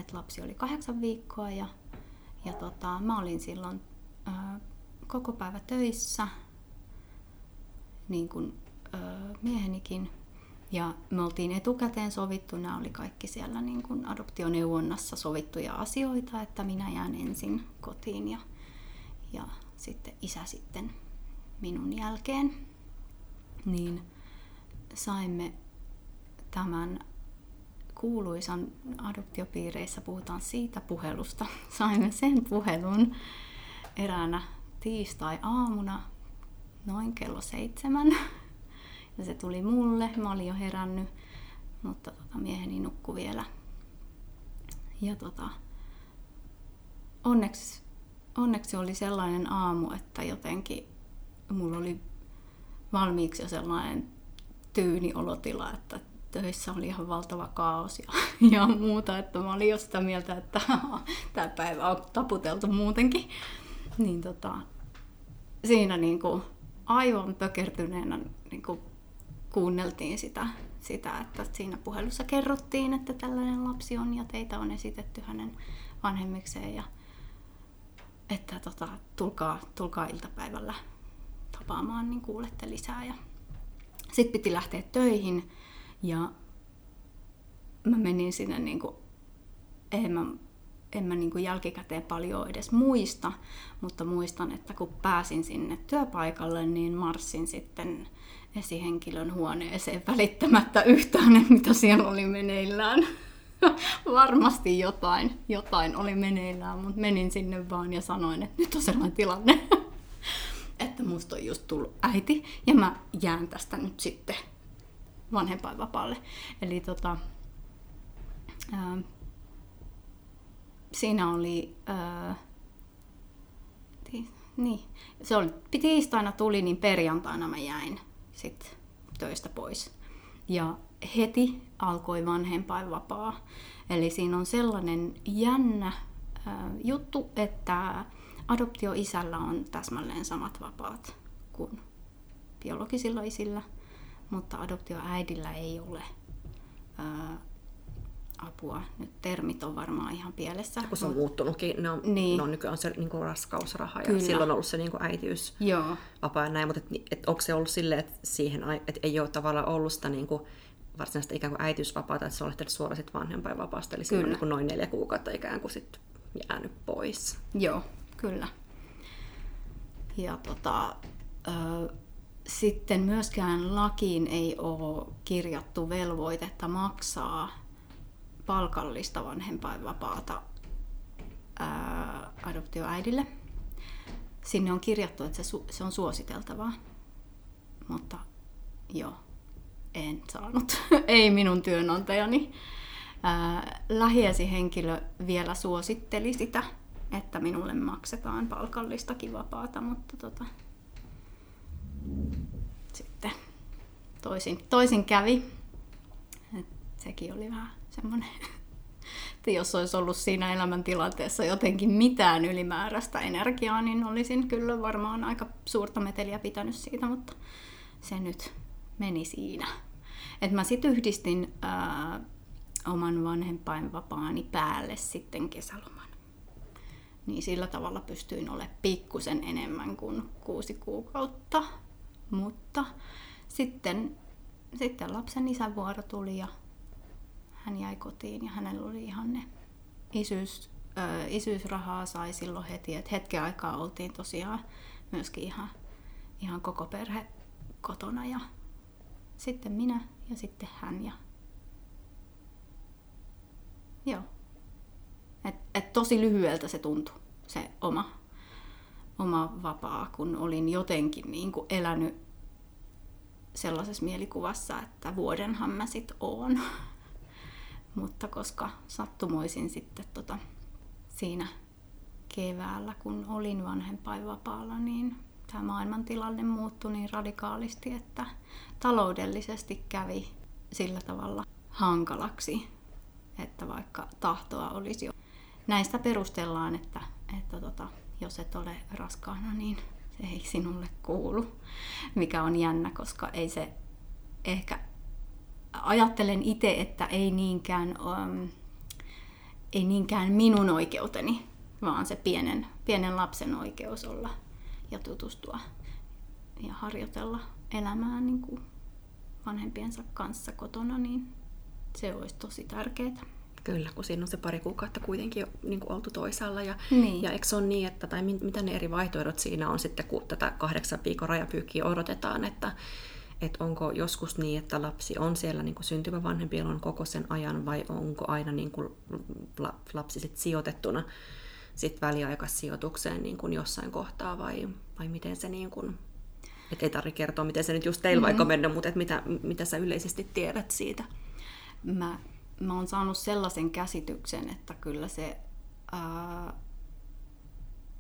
että lapsi oli kahdeksan viikkoa ja, ja tota, mä olin silloin ö, koko päivä töissä, niin kuin miehenikin. Ja me oltiin etukäteen sovittu, nämä oli kaikki siellä niin kuin adoptioneuvonnassa sovittuja asioita, että minä jään ensin kotiin ja, ja sitten isä sitten minun jälkeen. Niin saimme tämän kuuluisan adoptiopiireissä puhutaan siitä puhelusta. Saimme sen puhelun eräänä tiistai-aamuna noin kello seitsemän ja se tuli mulle, mä olin jo herännyt, mutta tota, mieheni nukkui vielä. Ja tota, onneksi, onneksi oli sellainen aamu, että jotenkin mulla oli valmiiksi jo sellainen tyyni olotila, että töissä oli ihan valtava kaos ja, ja muuta, että mä olin jo sitä mieltä, että tämä päivä on taputeltu muutenkin. Niin tota, siinä niin kuin aivan pökertyneenä niin kuin kuunneltiin sitä, sitä, että siinä puhelussa kerrottiin, että tällainen lapsi on ja teitä on esitetty hänen vanhemmikseen ja että tota, tulkaa, tulkaa iltapäivällä tapaamaan, niin kuulette lisää. Ja sitten piti lähteä töihin ja mä menin sinne, niin kuin, en mä, en mä niin kuin jälkikäteen paljon edes muista, mutta muistan, että kun pääsin sinne työpaikalle, niin marssin sitten esihenkilön huoneeseen välittämättä yhtään, mitä siellä oli meneillään. Varmasti jotain, jotain oli meneillään, mutta menin sinne vaan ja sanoin, että nyt on sellainen tilanne, että musta on just tullut äiti ja mä jään tästä nyt sitten vanhempainvapaalle. Eli tota, ää, siinä oli, ää, niin, se oli, tiistaina tuli, niin perjantaina mä jäin sit töistä pois. Ja heti alkoi vanhempainvapaa. Eli siinä on sellainen jännä ää, juttu, että adoptioisällä on täsmälleen samat vapaat kuin biologisilla isillä, mutta adoptioäidillä ei ole ää, apua. Nyt termit on varmaan ihan pielessä. Kun se on muuttunutkin, ne on, niin. ne on nykyään se niin kuin raskausraha ja Kyllä. silloin on ollut se niin kuin äitiys Joo. vapaa ja näin, mutta et, et, onko se ollut silleen, että siihen et ei ole tavallaan ollut sitä niin kuin varsinaista ikään kuin äitiysvapaata, että se on lähtenyt suoraan sitten vanhempainvapaasta, eli Kyllä. niin kuin noin neljä kuukautta ikään kuin sit jäänyt pois. Joo, kyllä. Ja tota, ö, sitten myöskään lakiin ei ole kirjattu velvoitetta maksaa palkallista vanhempainvapaata ää, adoptioäidille. Sinne on kirjattu, että se, se on suositeltavaa, mutta joo, en saanut. ei minun työnantajani. Ää, lähiesihenkilö vielä suositteli sitä, että minulle maksetaan palkallistakin vapaata, mutta tota, sitten toisin, toisin kävi. Sekin oli vähän semmoinen, että jos olisi ollut siinä elämäntilanteessa jotenkin mitään ylimääräistä energiaa, niin olisin kyllä varmaan aika suurta meteliä pitänyt siitä, mutta se nyt meni siinä. Et mä sitten yhdistin ää, oman vanhempainvapaani päälle sitten kesäloman. Niin sillä tavalla pystyin olemaan pikkusen enemmän kuin kuusi kuukautta. Mutta sitten, sitten lapsen isävuoro tuli ja hän jäi kotiin ja hänellä oli ihan ne isyys, ö, isyysrahaa sai silloin heti. Et hetken aikaa oltiin tosiaan myöskin ihan, ihan koko perhe kotona ja sitten minä ja sitten hän. Ja... Joo. Et, et tosi lyhyeltä se tuntui, se oma, oma vapaa, kun olin jotenkin niin kuin elänyt sellaisessa mielikuvassa, että vuodenhan mä sit oon. Mutta koska sattumoisin sitten tota, siinä keväällä, kun olin vanhempainvapaalla, niin tämä maailmantilanne muuttui niin radikaalisti, että taloudellisesti kävi sillä tavalla hankalaksi, että vaikka tahtoa olisi jo. Näistä perustellaan, että, että tota, jos et ole raskaana, niin se ei sinulle kuulu, mikä on jännä, koska ei se ehkä ajattelen itse, että ei niinkään, um, ei niinkään minun oikeuteni, vaan se pienen, pienen lapsen oikeus olla ja tutustua ja harjoitella elämää niin kuin vanhempiensa kanssa kotona, niin se olisi tosi tärkeää. Kyllä, kun siinä on se pari kuukautta kuitenkin niin kuin oltu toisaalla. Ja, niin. ja eikö se ole niin, että, tai mitä ne eri vaihtoehdot siinä on sitten, kun tätä kahdeksan viikon rajapyykkiä odotetaan, että, että onko joskus niin, että lapsi on siellä niin kuin syntyvä vanhempi on koko sen ajan, vai onko aina niin kuin lapsi sit sijoitettuna sit väliaikaissijoitukseen niin kuin jossain kohtaa, vai, vai miten se niin kuin, et ei tarvitse kertoa, miten se nyt just teillä mm-hmm. vaikka mennyt, mutta et mitä, mitä sä yleisesti tiedät siitä? mä, mä oon saanut sellaisen käsityksen, että kyllä se ää,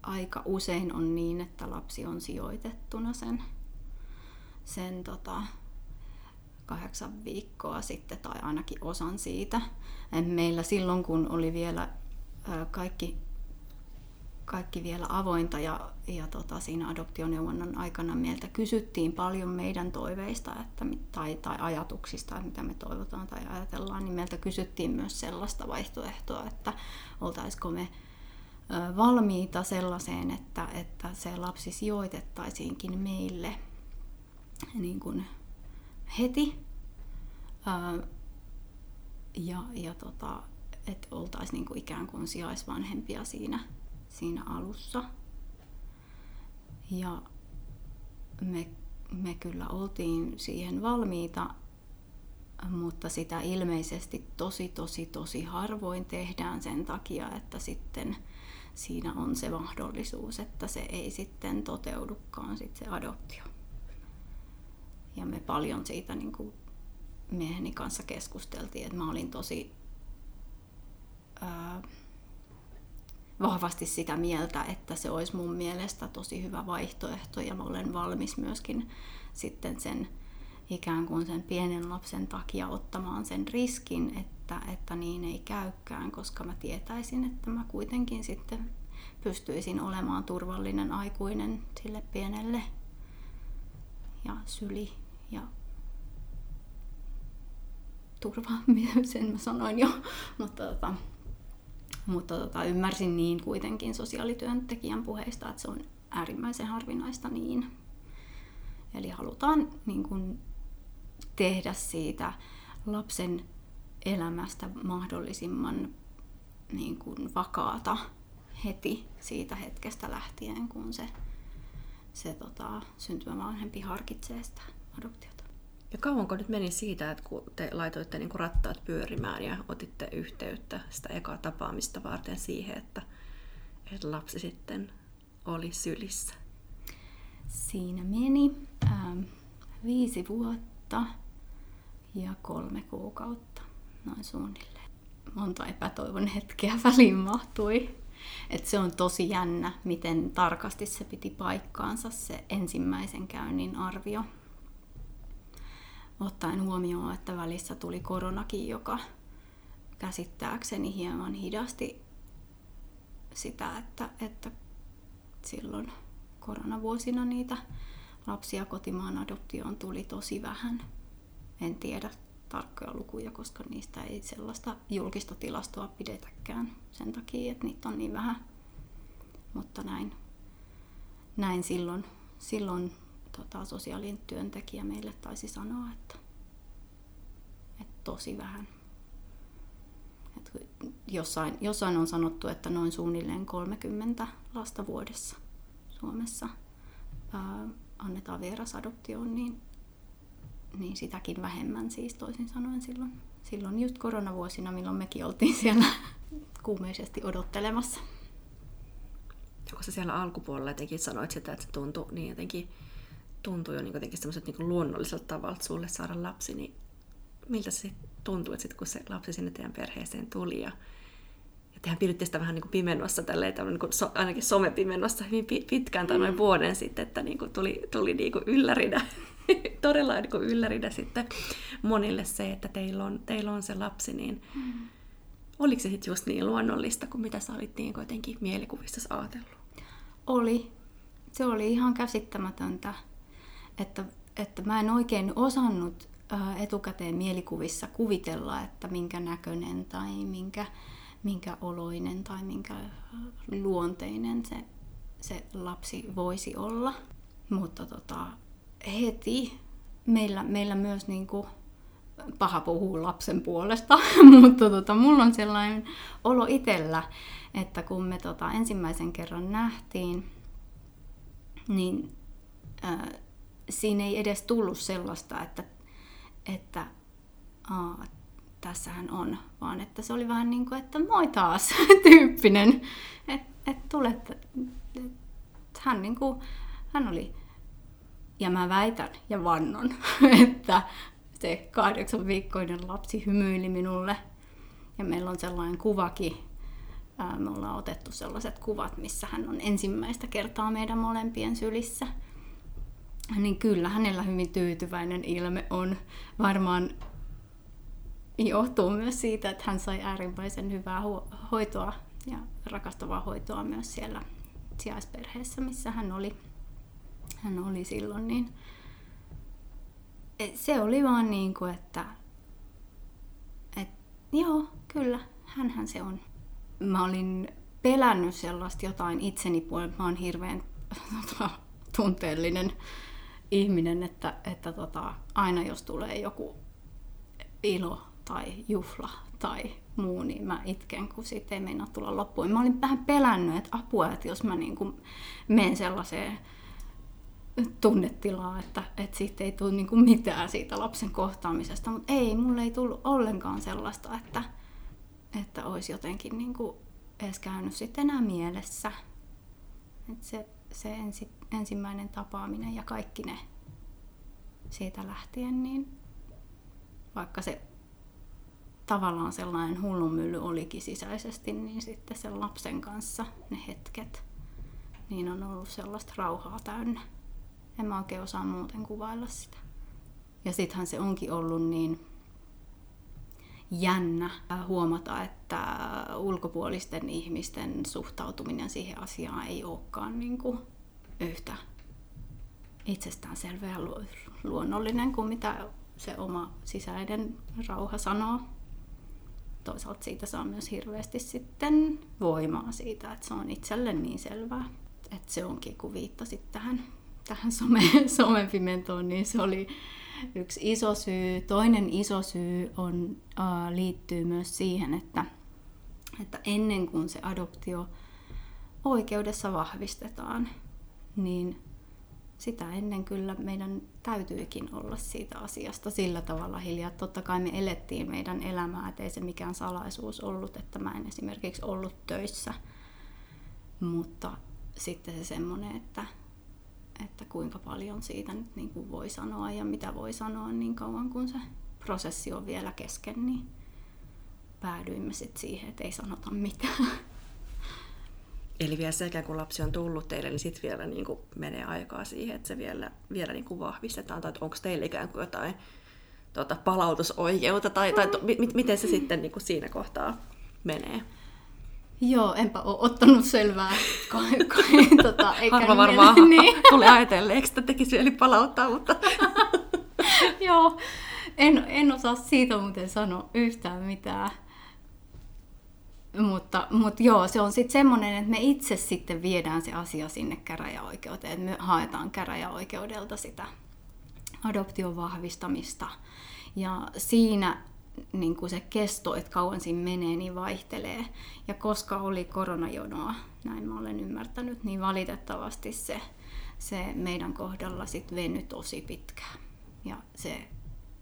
aika usein on niin, että lapsi on sijoitettuna sen, sen tota, kahdeksan viikkoa sitten, tai ainakin osan siitä. Meillä silloin, kun oli vielä kaikki kaikki vielä avointa ja, ja tota, siinä adoptioneuvonnan aikana meiltä kysyttiin paljon meidän toiveista että, tai, tai ajatuksista, että mitä me toivotaan tai ajatellaan, niin meiltä kysyttiin myös sellaista vaihtoehtoa, että oltaisiko me valmiita sellaiseen, että, että se lapsi sijoitettaisiinkin meille niin kuin heti ja, ja tota, että oltaisiin niin kuin ikään kuin sijaisvanhempia siinä siinä alussa. Ja me, me kyllä oltiin siihen valmiita, mutta sitä ilmeisesti tosi, tosi, tosi harvoin tehdään sen takia, että sitten siinä on se mahdollisuus, että se ei sitten toteudukaan sit se adoptio. Ja me paljon siitä niin kuin mieheni kanssa keskusteltiin, että mä olin tosi ää, vahvasti sitä mieltä, että se olisi mun mielestä tosi hyvä vaihtoehto ja mä olen valmis myöskin sitten sen ikään kuin sen pienen lapsen takia ottamaan sen riskin, että, että niin ei käykään, koska mä tietäisin, että mä kuitenkin sitten pystyisin olemaan turvallinen aikuinen sille pienelle ja syli ja. Turva, sen mä sanoin jo, mutta tota, mutta tota, ymmärsin niin kuitenkin sosiaalityöntekijän puheista, että se on äärimmäisen harvinaista niin. Eli halutaan niin kuin, tehdä siitä lapsen elämästä mahdollisimman niin kuin, vakaata heti siitä hetkestä lähtien, kun se, se tota, syntyvä vanhempi harkitsee sitä adoptiota. Ja kauanko nyt meni siitä, että kun te laitoitte niin kuin rattaat pyörimään ja otitte yhteyttä sitä ekaa tapaamista varten siihen, että, että lapsi sitten oli sylissä? Siinä meni ähm, viisi vuotta ja kolme kuukautta, noin suunnilleen. Monta epätoivon hetkeä väliin mahtui. Et se on tosi jännä, miten tarkasti se piti paikkaansa se ensimmäisen käynnin arvio ottaen huomioon, että välissä tuli koronakin, joka käsittääkseni hieman hidasti sitä, että, että silloin koronavuosina niitä lapsia kotimaan adoptioon tuli tosi vähän. En tiedä tarkkoja lukuja, koska niistä ei sellaista julkista tilastoa pidetäkään sen takia, että niitä on niin vähän. Mutta näin, näin silloin, silloin tota, sosiaalinen työntekijä meille taisi sanoa, että, että tosi vähän. Et jossain, jossain on sanottu, että noin suunnilleen 30 lasta vuodessa Suomessa ää, annetaan vierasadoptioon, niin, niin sitäkin vähemmän siis toisin sanoen silloin. Silloin just koronavuosina, milloin mekin oltiin siellä kuumeisesti odottelemassa. Onko se siellä alkupuolella jotenkin sanoit sitä, että se tuntui niin jotenkin tuntui jo niin jotenkin semmoiselta niin luonnolliselta tavalla sulle saada lapsi, niin miltä se tuntui, että sit kun se lapsi sinne teidän perheeseen tuli ja, ja tehän piditte sitä vähän niin kuin pimennossa, tälleen, niin kuin so, ainakin somepimennossa hyvin pitkään tai noin mm. vuoden sitten, että niin kuin tuli, tuli niin kuin yllärinä, todella niin kuin yllärinä sitten monille se, että teillä on, teillä on se lapsi, niin mm. oliko se sitten just niin luonnollista kuin mitä sä olit niin jotenkin mielikuvissa ajatellut? Oli. Se oli ihan käsittämätöntä että, että mä en oikein osannut äh, etukäteen mielikuvissa kuvitella, että minkä näköinen tai minkä, minkä oloinen tai minkä äh, luonteinen se, se lapsi voisi olla. Mutta tota, heti meillä, meillä myös niin kuin, paha puhuu lapsen puolesta, mutta tota, mulla on sellainen olo itsellä, että kun me tota, ensimmäisen kerran nähtiin, niin äh, siinä ei edes tullut sellaista, että, että aa, tässähän on, vaan että se oli vähän niin kuin, että moi taas tyyppinen, että et tulet, et, hän, niin kuin, hän oli, ja mä väitän ja vannon, että se kahdeksan viikkoinen lapsi hymyili minulle. Ja meillä on sellainen kuvakin, me ollaan otettu sellaiset kuvat, missä hän on ensimmäistä kertaa meidän molempien sylissä. Niin kyllä hänellä hyvin tyytyväinen ilme on. Varmaan johtuu myös siitä, että hän sai äärimmäisen hyvää hoitoa ja rakastavaa hoitoa myös siellä sijaisperheessä, missä hän oli, hän oli silloin. Niin se oli vaan niin kuin, että, että joo, kyllä, hänhän se on. Mä olin pelännyt sellaista jotain itseni puolella. Mä oon hirveän tunteellinen ihminen, että, että tota, aina jos tulee joku ilo tai juhla tai muu, niin mä itken, kun siitä ei meinaa tulla loppuun. Mä olin vähän pelännyt, että apua, että jos mä niin kuin menen sellaiseen tunnetilaa, että, että siitä ei tule niin mitään siitä lapsen kohtaamisesta, mutta ei, mulle ei tullut ollenkaan sellaista, että, että olisi jotenkin niin kuin edes käynyt sitten enää mielessä. Että se, se ensi, ensimmäinen tapaaminen ja kaikki ne siitä lähtien, niin vaikka se tavallaan sellainen hullunmylly olikin sisäisesti, niin sitten sen lapsen kanssa ne hetket, niin on ollut sellaista rauhaa täynnä. En mä oikein osaa muuten kuvailla sitä. Ja sittenhän se onkin ollut niin jännä huomata, että ulkopuolisten ihmisten suhtautuminen siihen asiaan ei olekaan niin kuin yhtä itsestäänselvä ja luonnollinen kuin mitä se oma sisäinen rauha sanoo. Toisaalta siitä saa myös hirveästi sitten voimaa siitä, että se on itselle niin selvää. Että se onkin, kun viittasit tähän, tähän some, somepimentoon, niin se oli yksi iso syy. Toinen iso syy on, äh, liittyy myös siihen, että, että ennen kuin se adoptio oikeudessa vahvistetaan, niin sitä ennen kyllä meidän täytyykin olla siitä asiasta sillä tavalla hiljaa. Totta kai me elettiin meidän elämää, ettei se mikään salaisuus ollut, että mä en esimerkiksi ollut töissä. Mutta sitten se semmoinen, että, että kuinka paljon siitä nyt niin kuin voi sanoa ja mitä voi sanoa niin kauan kun se prosessi on vielä kesken, niin päädyimme sitten siihen, että ei sanota mitään. Eli vielä sekä kun lapsi on tullut teille, niin sitten vielä niin kuin menee aikaa siihen, että se vielä, vielä niin kuin vahvistetaan, tai onko teillä ikään kuin jotain tuota, palautusoikeutta, tai, tai to, mi, miten se sitten niin kuin siinä kohtaa menee? Joo, enpä ole ottanut selvää. Kai, kai, tota, Harva varmaan niin. tuli ajatelleeksi, että tekisi vielä palauttaa, mutta... Joo, en, en osaa siitä muuten sanoa yhtään mitään. Mutta, mutta joo, se on sitten semmoinen, että me itse sitten viedään se asia sinne käräjäoikeuteen. Että me haetaan käräjäoikeudelta sitä adoption vahvistamista. Ja siinä niin kuin se kesto, että kauan siinä menee, niin vaihtelee. Ja koska oli koronajonoa, näin mä olen ymmärtänyt, niin valitettavasti se, se meidän kohdalla sitten veny tosi pitkään. Ja se,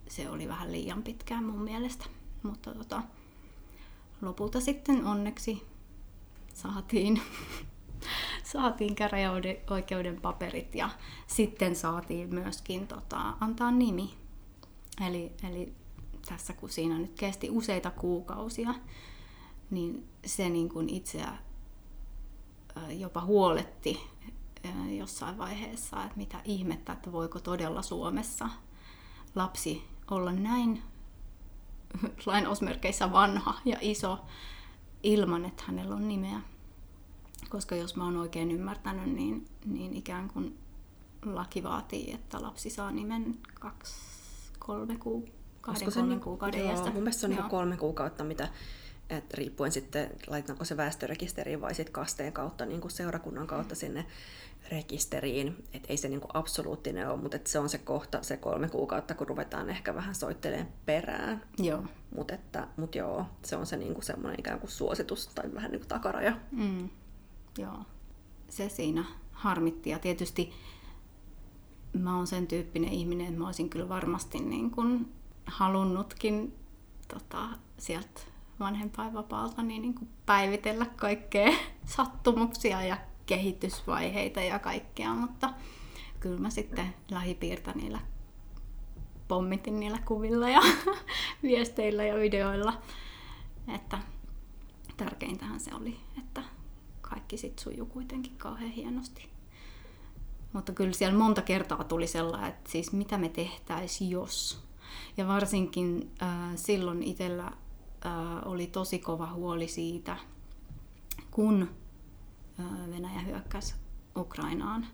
se oli vähän liian pitkään mun mielestä. Mutta tota, lopulta sitten onneksi saatiin, saatiin käräjäoikeuden paperit ja sitten saatiin myöskin tota, antaa nimi. Eli, eli tässä kun siinä nyt kesti useita kuukausia, niin se niin kuin itseä jopa huoletti jossain vaiheessa, että mitä ihmettä, että voiko todella Suomessa lapsi olla näin lainausmerkeissä vanha ja iso ilman, että hänellä on nimeä. Koska jos mä oon oikein ymmärtänyt, niin, niin ikään kuin laki vaatii, että lapsi saa nimen kaksi, kolme kuukautta kahden, kolmen niin, kuukauden joo, Mun mielestä se on niin kolme kuukautta, mitä et riippuen sitten, laitetaanko se väestörekisteriin vai sitten kasteen kautta, niin kuin seurakunnan kautta mm. sinne rekisteriin. Et ei se niin kuin absoluuttinen ole, mutta se on se kohta, se kolme kuukautta, kun ruvetaan ehkä vähän soittelemaan perään. Joo. Mutta mut joo, se on se niin kuin semmoinen ikään kuin suositus tai vähän niin kuin takaraja. Mm. Joo, se siinä harmitti. Ja tietysti mä oon sen tyyppinen ihminen, että mä olisin kyllä varmasti niin kuin halunnutkin tota, sieltä vanhempainvapaalta niin, niin kuin päivitellä kaikkea sattumuksia ja kehitysvaiheita ja kaikkea, mutta kyllä mä sitten lähipiirtäniillä pommitin niillä kuvilla ja viesteillä ja videoilla. Että tärkeintähän se oli, että kaikki sitten sujuu kuitenkin kauhean hienosti. Mutta kyllä siellä monta kertaa tuli sellainen, että siis mitä me tehtäisiin jos. Ja varsinkin äh, silloin itsellä äh, oli tosi kova huoli siitä, kun Venäjä hyökkäsi Ukrainaan,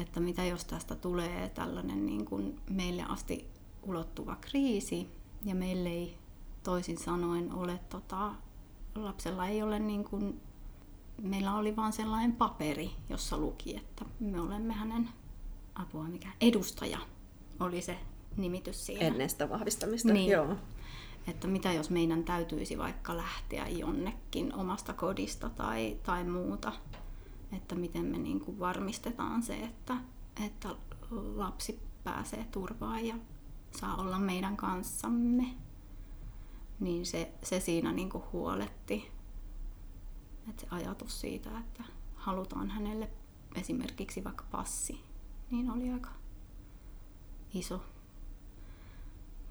että mitä jos tästä tulee tällainen niin kuin meille asti ulottuva kriisi ja meille ei toisin sanoen ole, tota, lapsella ei ole niin kuin meillä oli vain sellainen paperi, jossa luki, että me olemme hänen apua, mikä edustaja oli se nimitys siinä. Ennen sitä vahvistamista, niin. joo. Että mitä jos meidän täytyisi vaikka lähteä jonnekin omasta kodista tai, tai muuta. Että miten me niin kuin varmistetaan se, että, että lapsi pääsee turvaan ja saa olla meidän kanssamme. Niin se, se siinä niin kuin huoletti että se ajatus siitä, että halutaan hänelle esimerkiksi vaikka passi, niin oli aika iso.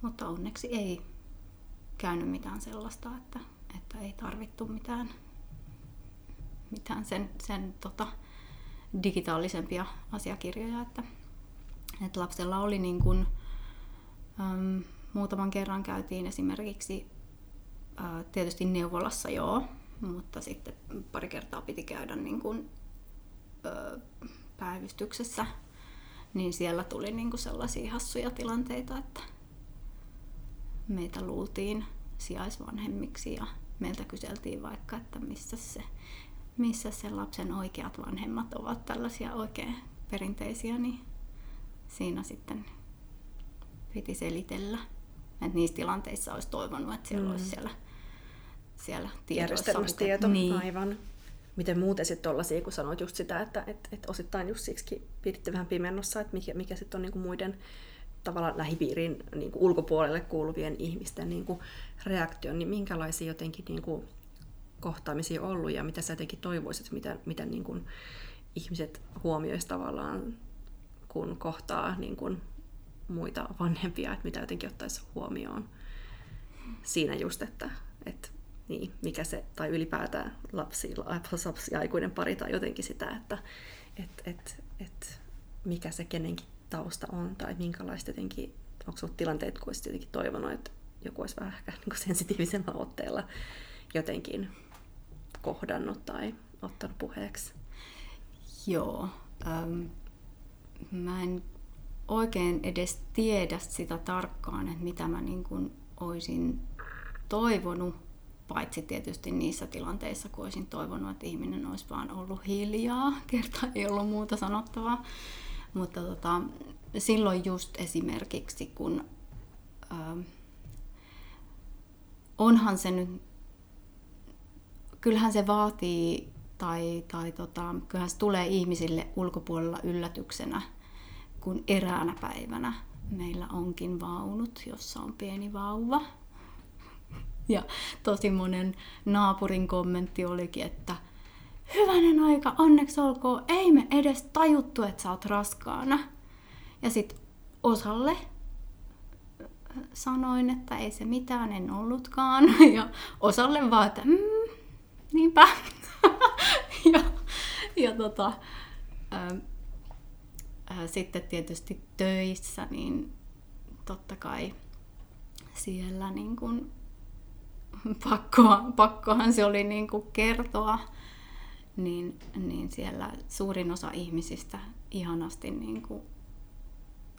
Mutta onneksi ei käynyt mitään sellaista, että, että ei tarvittu mitään, mitään sen, sen tota, digitaalisempia asiakirjoja. Että, että lapsella oli niin kuin, äm, muutaman kerran käytiin esimerkiksi ää, tietysti neuvolassa joo, mutta sitten pari kertaa piti käydä niin kuin, ö, päivystyksessä, niin siellä tuli niin kuin sellaisia hassuja tilanteita, että meitä luultiin sijaisvanhemmiksi ja meiltä kyseltiin vaikka, että missä se, missä se lapsen oikeat vanhemmat ovat tällaisia oikein perinteisiä, niin siinä sitten piti selitellä. Että niissä tilanteissa olisi toivonut, että siellä mm. olisi siellä siellä Järjestelmystieto, niin. aivan. Miten muuten sitten tuollaisia, kun sanoit just sitä, että et, et osittain just siksi piditte vähän pimennossa, että mikä, mikä sitten on niinku muiden tavallaan lähipiirin niinku ulkopuolelle kuuluvien ihmisten niinku reaktio, niin minkälaisia jotenkin niinku kohtaamisia ollut ja mitä sä jotenkin toivoisit, mitä, miten niinku ihmiset huomioisivat tavallaan, kun kohtaa niinku muita vanhempia, että mitä jotenkin ottaisi huomioon siinä just, että, että niin, mikä se, tai ylipäätään lapsi, lapsi ja aikuinen pari, tai jotenkin sitä, että et, et, et, mikä se kenenkin tausta on, tai minkälaista jotenkin, onko sinulla tilanteet, kun olisit jotenkin toivonut, että joku olisi vähän ehkä niin sensitiivisellä otteella jotenkin kohdannut tai ottanut puheeksi? Joo. Ähm, mä en oikein edes tiedä sitä tarkkaan, että mitä mä niin kuin olisin toivonut Paitsi tietysti niissä tilanteissa, kun olisin toivonut, että ihminen olisi vaan ollut hiljaa, kerta ei ollut muuta sanottavaa. Mutta tota, silloin just esimerkiksi, kun äh, onhan se nyt, kyllähän se vaatii tai, tai tota, kyllähän se tulee ihmisille ulkopuolella yllätyksenä, kun eräänä päivänä meillä onkin vaunut, jossa on pieni vauva, ja tosi monen naapurin kommentti olikin, että hyvänen aika, onneksi olkoon, ei me edes tajuttu, että sä oot raskaana. Ja sitten osalle sanoin, että ei se mitään, en ollutkaan. Ja osalle vaan, että mm, niinpä. ja, ja tota, ää, ää, sitten tietysti töissä, niin totta kai siellä niin kun pakkoa, pakkohan se oli niin kuin kertoa, niin, niin siellä suurin osa ihmisistä ihanasti niin kuin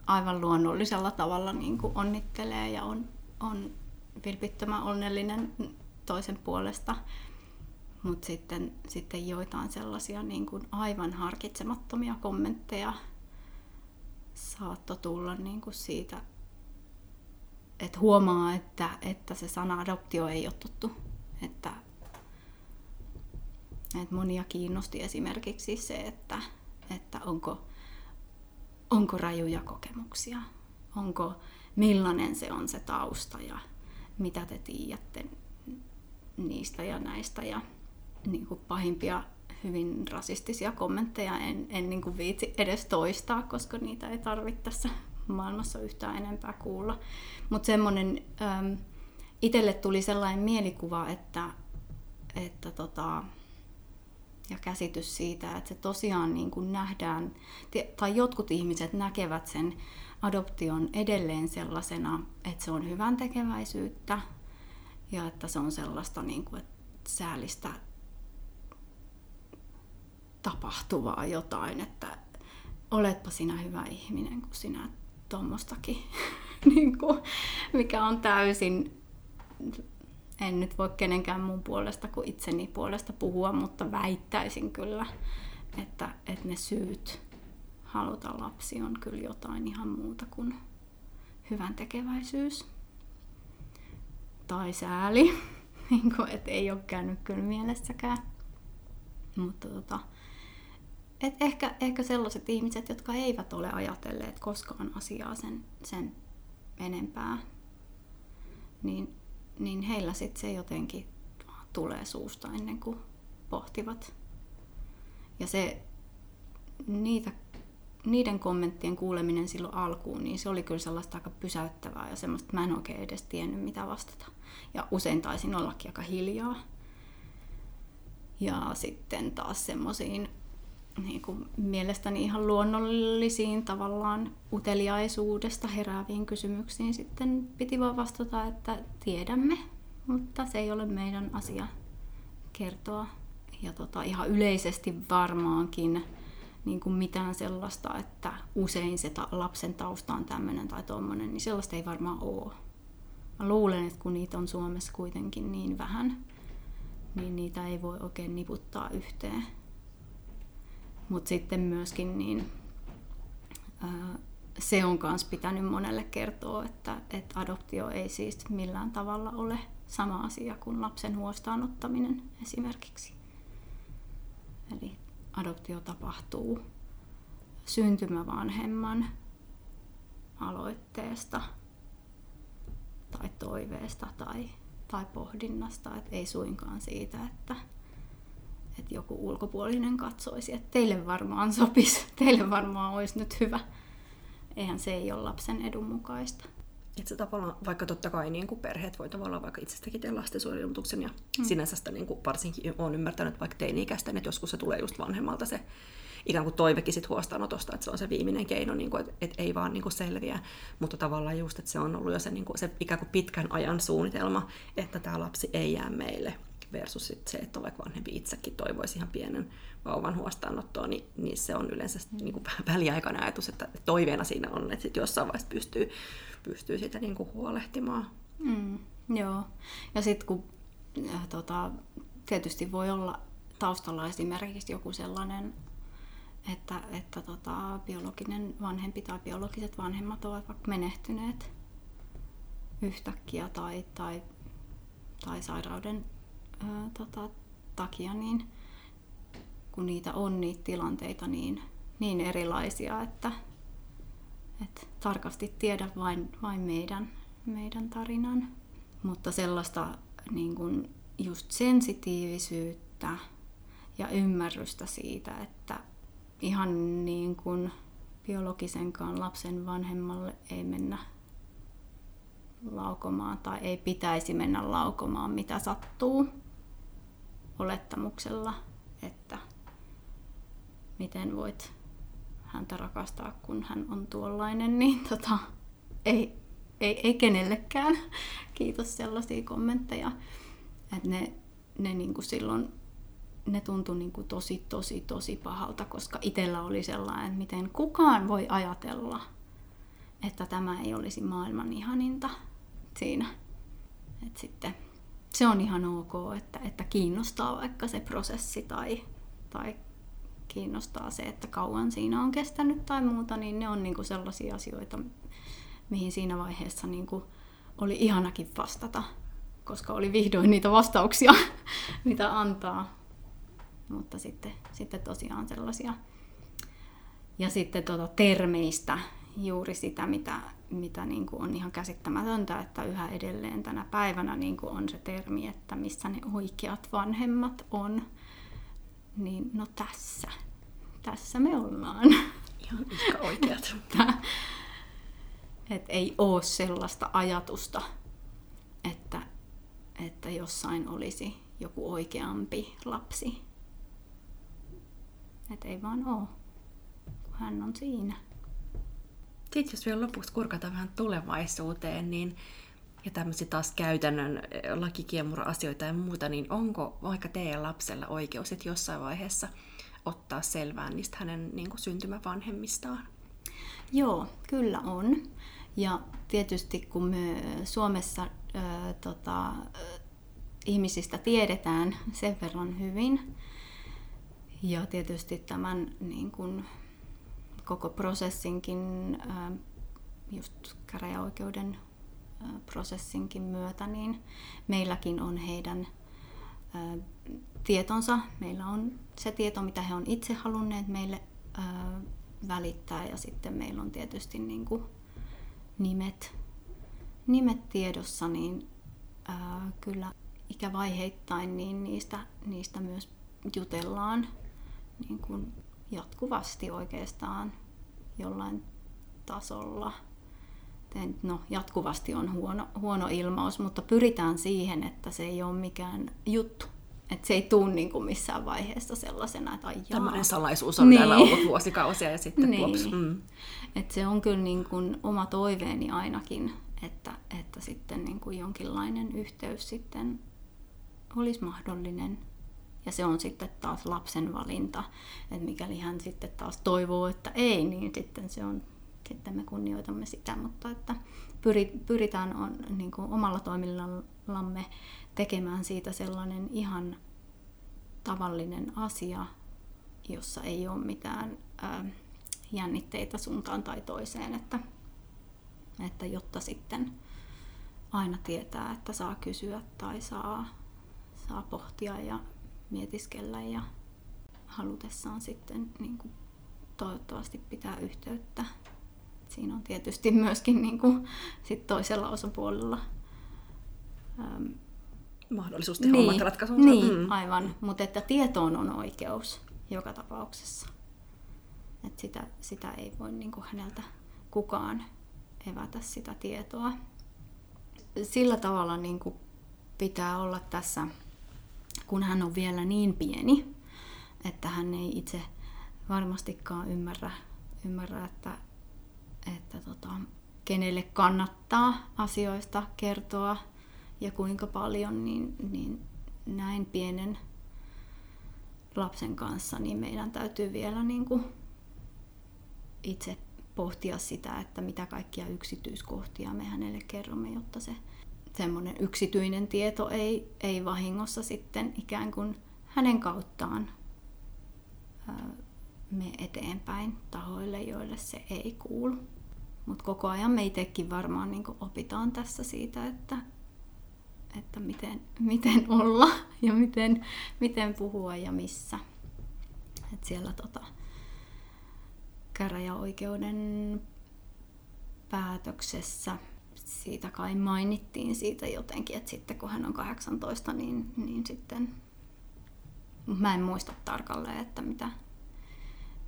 aivan luonnollisella tavalla niin kuin onnittelee ja on, on vilpittömän onnellinen toisen puolesta. Mutta sitten, sitten joitain sellaisia niin kuin aivan harkitsemattomia kommentteja saattoi tulla niin kuin siitä että huomaa, että, että se sana adoptio ei ole tuttu. Että, että monia kiinnosti esimerkiksi se, että, että onko, onko rajuja kokemuksia, onko millainen se on se tausta ja mitä te tiedätte niistä ja näistä. Ja niin kuin pahimpia hyvin rasistisia kommentteja en, en niin kuin viitsi edes toistaa, koska niitä ei tarvitse tässä maailmassa yhtään enempää kuulla. Mutta semmoinen, itselle tuli sellainen mielikuva, että, että tota, ja käsitys siitä, että se tosiaan niin kuin nähdään, tai jotkut ihmiset näkevät sen adoption edelleen sellaisena, että se on hyvän tekeväisyyttä ja että se on sellaista niin kuin, että säällistä tapahtuvaa jotain, että oletpa sinä hyvä ihminen, kun sinä tuommoistakin, niin kuin, mikä on täysin, en nyt voi kenenkään muun puolesta kuin itseni puolesta puhua, mutta väittäisin kyllä, että, että ne syyt haluta lapsi on kyllä jotain ihan muuta kuin hyvän tekeväisyys tai sääli, niin että ei ole käynyt kyllä mielessäkään. Mutta tota, et ehkä, ehkä sellaiset ihmiset, jotka eivät ole ajatelleet koskaan asiaa sen, sen enempää, niin, niin heillä sitten se jotenkin tulee suusta ennen kuin pohtivat. Ja se, niitä, niiden kommenttien kuuleminen silloin alkuun, niin se oli kyllä sellaista aika pysäyttävää ja semmoista, mä en oikein edes tiennyt mitä vastata. Ja usein taisin ollakin aika hiljaa. Ja sitten taas semmoisiin niin kuin mielestäni ihan luonnollisiin tavallaan uteliaisuudesta herääviin kysymyksiin sitten piti vaan vastata, että tiedämme, mutta se ei ole meidän asia kertoa. Ja tota, ihan yleisesti varmaankin niin kuin mitään sellaista, että usein se ta- lapsen tausta on tämmöinen tai tuommoinen, niin sellaista ei varmaan ole. Mä luulen, että kun niitä on Suomessa kuitenkin niin vähän, niin niitä ei voi oikein niputtaa yhteen. Mutta sitten myöskin niin, ää, se on myös pitänyt monelle kertoa, että, että adoptio ei siis millään tavalla ole sama asia kuin lapsen huostaanottaminen esimerkiksi. Eli adoptio tapahtuu syntymävanhemman aloitteesta tai toiveesta tai, tai pohdinnasta, että ei suinkaan siitä, että, että joku ulkopuolinen katsoisi, että teille varmaan sopisi, teille varmaan olisi nyt hyvä. Eihän se ei ole lapsen edun mukaista. Itse tavallaan, vaikka totta kai niin kuin perheet voi tavallaan vaikka itsestäkin tehdä lastensuojelumuksen ja mm. sinänsä sitä niin kuin varsinkin olen ymmärtänyt vaikka teini-ikäisten, että joskus se tulee just vanhemmalta se ikään kuin toivekin sit huostaanotosta, että se on se viimeinen keino, niin kuin, että, että ei vaan niin kuin selviä, mutta tavallaan just, että se on ollut jo se, niin kuin, se ikään kuin pitkän ajan suunnitelma, että tämä lapsi ei jää meille versus sit se, että vaikka vanhempi itsekin toivoisi ihan pienen vauvan huostaanottoa, niin, niin se on yleensä niin kuin väliaikainen ajatus, että toiveena siinä on, että sit jossain vaiheessa pystyy, pystyy sitä niin kuin huolehtimaan. Mm, joo, ja sitten kun äh, tota, tietysti voi olla taustalla esimerkiksi joku sellainen, että, että tota, biologinen vanhempi tai biologiset vanhemmat ovat vaikka menehtyneet yhtäkkiä tai, tai, tai sairauden ää, tota, takia, niin kun niitä on niitä tilanteita niin, niin erilaisia, että et tarkasti tiedä vain, vain meidän, meidän tarinan. Mutta sellaista niin kun just sensitiivisyyttä ja ymmärrystä siitä, että ihan niin kuin biologisenkaan lapsen vanhemmalle ei mennä laukomaan tai ei pitäisi mennä laukomaan, mitä sattuu olettamuksella, että miten voit häntä rakastaa, kun hän on tuollainen, niin tota, ei, ei, ei kenellekään. Kiitos sellaisia kommentteja. Että ne, ne niin kuin silloin ne tuntui niin kuin tosi, tosi, tosi pahalta, koska itsellä oli sellainen, että miten kukaan voi ajatella, että tämä ei olisi maailman ihaninta siinä. Et sitten se on ihan ok, että, että kiinnostaa vaikka se prosessi tai, tai kiinnostaa se, että kauan siinä on kestänyt tai muuta, niin ne on niinku sellaisia asioita, mihin siinä vaiheessa niinku oli ihanakin vastata, koska oli vihdoin niitä vastauksia, mitä antaa. Mutta sitten, sitten tosiaan sellaisia. Ja sitten tuota termeistä juuri sitä, mitä, mitä niin kuin on ihan käsittämätöntä, että yhä edelleen tänä päivänä niin kuin on se termi, että missä ne oikeat vanhemmat on. Niin no tässä. Tässä me ollaan. Ihan oikeat. et ei ole sellaista ajatusta, että, että jossain olisi joku oikeampi lapsi. Että ei vaan ole, kun hän on siinä. Sitten jos vielä lopuksi kurkata vähän tulevaisuuteen, niin ja tämmöisiä taas käytännön eh, lakikiemura-asioita ja muuta, niin onko vaikka teidän lapsella oikeus että jossain vaiheessa ottaa selvää niistä hänen niin kuin syntymävanhemmistaan? Joo, kyllä on. Ja tietysti kun me Suomessa ää, tota, ihmisistä tiedetään sen verran hyvin, ja tietysti tämän niin kuin, koko prosessinkin, just käräjäoikeuden prosessinkin myötä, niin meilläkin on heidän tietonsa. Meillä on se tieto, mitä he on itse halunneet meille ää, välittää, ja sitten meillä on tietysti niin kuin, nimet, nimet tiedossa, niin kyllä ikävaiheittain niin niistä, niistä myös jutellaan niin kuin jatkuvasti oikeastaan jollain tasolla. No, jatkuvasti on huono, huono ilmaus, mutta pyritään siihen, että se ei ole mikään juttu. Että se ei tule niin kuin missään vaiheessa sellaisena, että ai Tällainen salaisuus on niin. täällä ollut vuosikausia ja sitten niin. plops. Mm. Et se on kyllä niin kuin oma toiveeni ainakin, että, että sitten niin kuin jonkinlainen yhteys sitten olisi mahdollinen. Ja se on sitten taas lapsen valinta, että mikäli hän sitten taas toivoo, että ei, niin sitten se on sitten me kunnioitamme sitä, mutta että pyritään on, niin kuin omalla toimillamme tekemään siitä sellainen ihan tavallinen asia, jossa ei ole mitään ää, jännitteitä suuntaan tai toiseen, että, että jotta sitten aina tietää, että saa kysyä tai saa, saa pohtia ja mietiskellä ja halutessaan sitten niin kuin toivottavasti pitää yhteyttä. Siinä on tietysti myöskin niin kuin, sit toisella osapuolella mahdollisuus tehdä niin, omat ratkaisunsa. Niin, mm. aivan. Mutta että tietoon on oikeus joka tapauksessa. Et sitä, sitä ei voi niin kuin häneltä kukaan evätä sitä tietoa. Sillä tavalla niin kuin pitää olla tässä, kun hän on vielä niin pieni, että hän ei itse varmastikaan ymmärrä, ymmärrä että, että tota, kenelle kannattaa asioista kertoa ja kuinka paljon, niin, niin näin pienen lapsen kanssa, niin meidän täytyy vielä niin kuin itse pohtia sitä, että mitä kaikkia yksityiskohtia me hänelle kerromme, jotta se semmoinen yksityinen tieto ei, ei vahingossa sitten ikään kuin hänen kauttaan me eteenpäin tahoille, joille se ei kuulu. Mutta koko ajan me itsekin varmaan niin opitaan tässä siitä, että, että miten, miten olla ja miten, miten puhua ja missä. Et siellä tota, käräjäoikeuden päätöksessä siitä kai mainittiin siitä jotenkin, että sitten kun hän on 18, niin, niin sitten mä en muista tarkalleen, että mitä,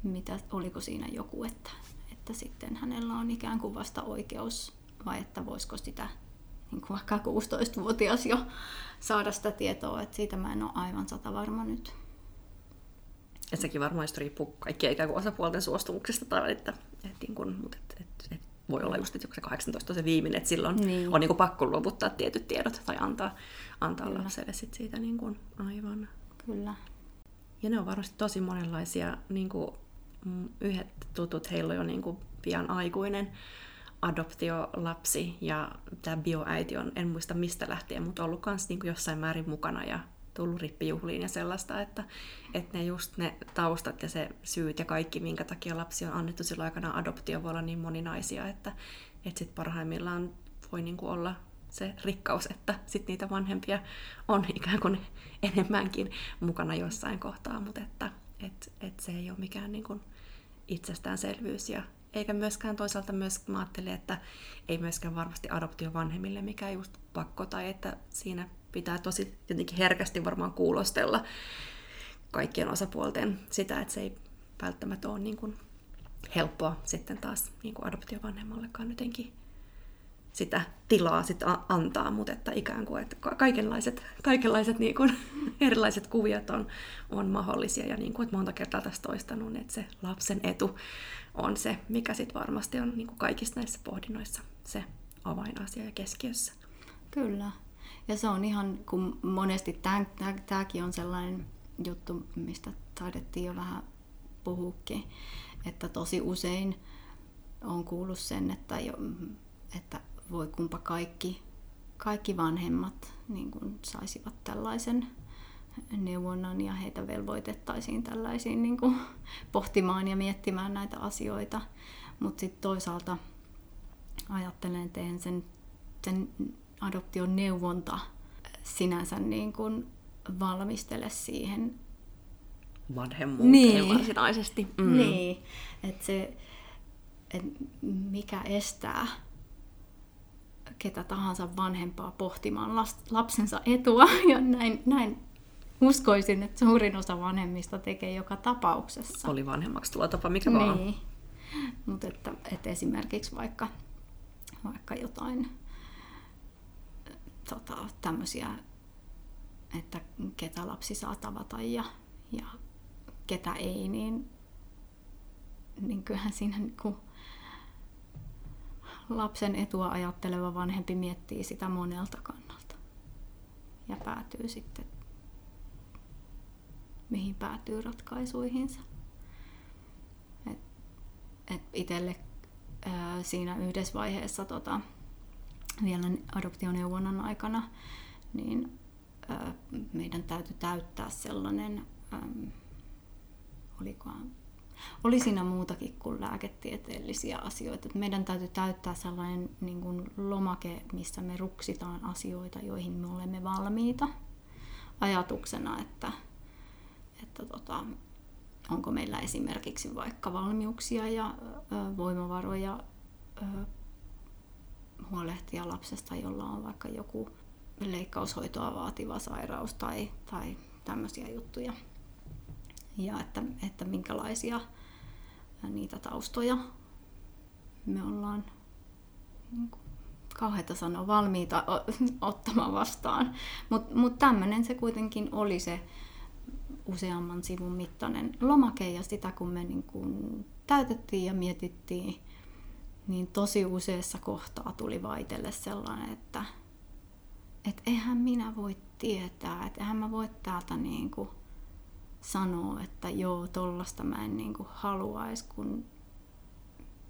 mitä oliko siinä joku, että, että sitten hänellä on ikään kuin vasta oikeus vai että voisiko sitä niin kuin vaikka 16-vuotias jo saada sitä tietoa, että siitä mä en ole aivan sata varma nyt. Ja sekin varmaan riippuu kaikkien ikään kuin osapuolten suostumuksesta, tai että, että, niin mutta että, että, että voi olla just, että se 18 on se viimeinen, että silloin niin. on niin kuin pakko luovuttaa tietyt tiedot tai antaa, antaa lapselle sit siitä niin kuin, aivan. Kyllä. Ja ne on varmasti tosi monenlaisia, niin kuin, mm, yhdet tutut, heillä on jo niin kuin pian aikuinen adoptiolapsi ja tämä bioäiti on, en muista mistä lähtien, mutta ollut myös niin jossain määrin mukana ja tullut rippijuhliin ja sellaista, että, että ne just ne taustat ja se syyt ja kaikki, minkä takia lapsi on annettu silloin aikana adoptio, voi olla niin moninaisia, että, että sit parhaimmillaan voi niin kuin olla se rikkaus, että sit niitä vanhempia on ikään kuin enemmänkin mukana jossain kohtaa, mutta että et, et se ei ole mikään niin itsestäänselvyys. Ja eikä myöskään toisaalta myös mä ajattelin, että ei myöskään varmasti adoptiovanhemmille mikään just pakko tai että siinä pitää tosi jotenkin herkästi varmaan kuulostella kaikkien osapuolten sitä, että se ei välttämättä ole niin kuin helppoa sitten taas niin kuin adoptiovanhemmallekaan jotenkin sitä tilaa sit antaa, mutta että ikään kuin että kaikenlaiset, kaikenlaiset niin kuin, erilaiset kuviot on, on mahdollisia. Ja niin kuin, että monta kertaa tässä toistanut, että se lapsen etu on se, mikä sitten varmasti on niin kuin kaikissa näissä pohdinnoissa se avainasia ja keskiössä. Kyllä. Ja se on ihan, kun monesti tämäkin on sellainen juttu, mistä taidettiin jo vähän puhukin, että tosi usein on kuullut sen, että, jo, että voi kumpa kaikki, kaikki vanhemmat niin kuin saisivat tällaisen neuvonnan ja heitä velvoitettaisiin tällaisiin niin kuin, pohtimaan ja miettimään näitä asioita. Mutta sitten toisaalta ajattelen, että sen, sen adoption neuvonta sinänsä niin kuin valmistele siihen vanhemmuuteen niin. varsinaisesti. Mm. Niin, että se, et mikä estää ketä tahansa vanhempaa pohtimaan lapsensa etua. Ja näin, näin uskoisin, että suurin osa vanhemmista tekee joka tapauksessa. Oli vanhemmaksi tulla tapa mikä niin. vaan. Mutta että, että esimerkiksi vaikka, vaikka jotain tota, tämmöisiä, että ketä lapsi saa tavata ja, ja ketä ei, niin, niin kyllähän siinä niin kuin lapsen etua ajatteleva vanhempi miettii sitä monelta kannalta ja päätyy sitten mihin päätyy ratkaisuihinsa. Et, et itselle siinä yhdessä vaiheessa tota, vielä adoptioneuvonnan aikana, niin meidän täytyy täyttää sellainen, olikohan oli siinä muutakin kuin lääketieteellisiä asioita. Meidän täytyy täyttää sellainen niin kuin lomake, missä me ruksitaan asioita, joihin me olemme valmiita. Ajatuksena, että, että tota, onko meillä esimerkiksi vaikka valmiuksia ja ö, voimavaroja ö, huolehtia lapsesta, jolla on vaikka joku leikkaushoitoa vaativa sairaus tai, tai tämmöisiä juttuja ja että, että minkälaisia niitä taustoja me ollaan niin kauheita sanoa valmiita ottamaan vastaan. Mutta mut tämmöinen se kuitenkin oli se useamman sivun mittainen lomake ja sitä kun me niin kun täytettiin ja mietittiin, niin tosi useassa kohtaa tuli vaitelle sellainen, että et eihän minä voi tietää, että eihän mä voi täältä niin kuin sanoo, että joo, tollasta mä en niin haluaisi, kun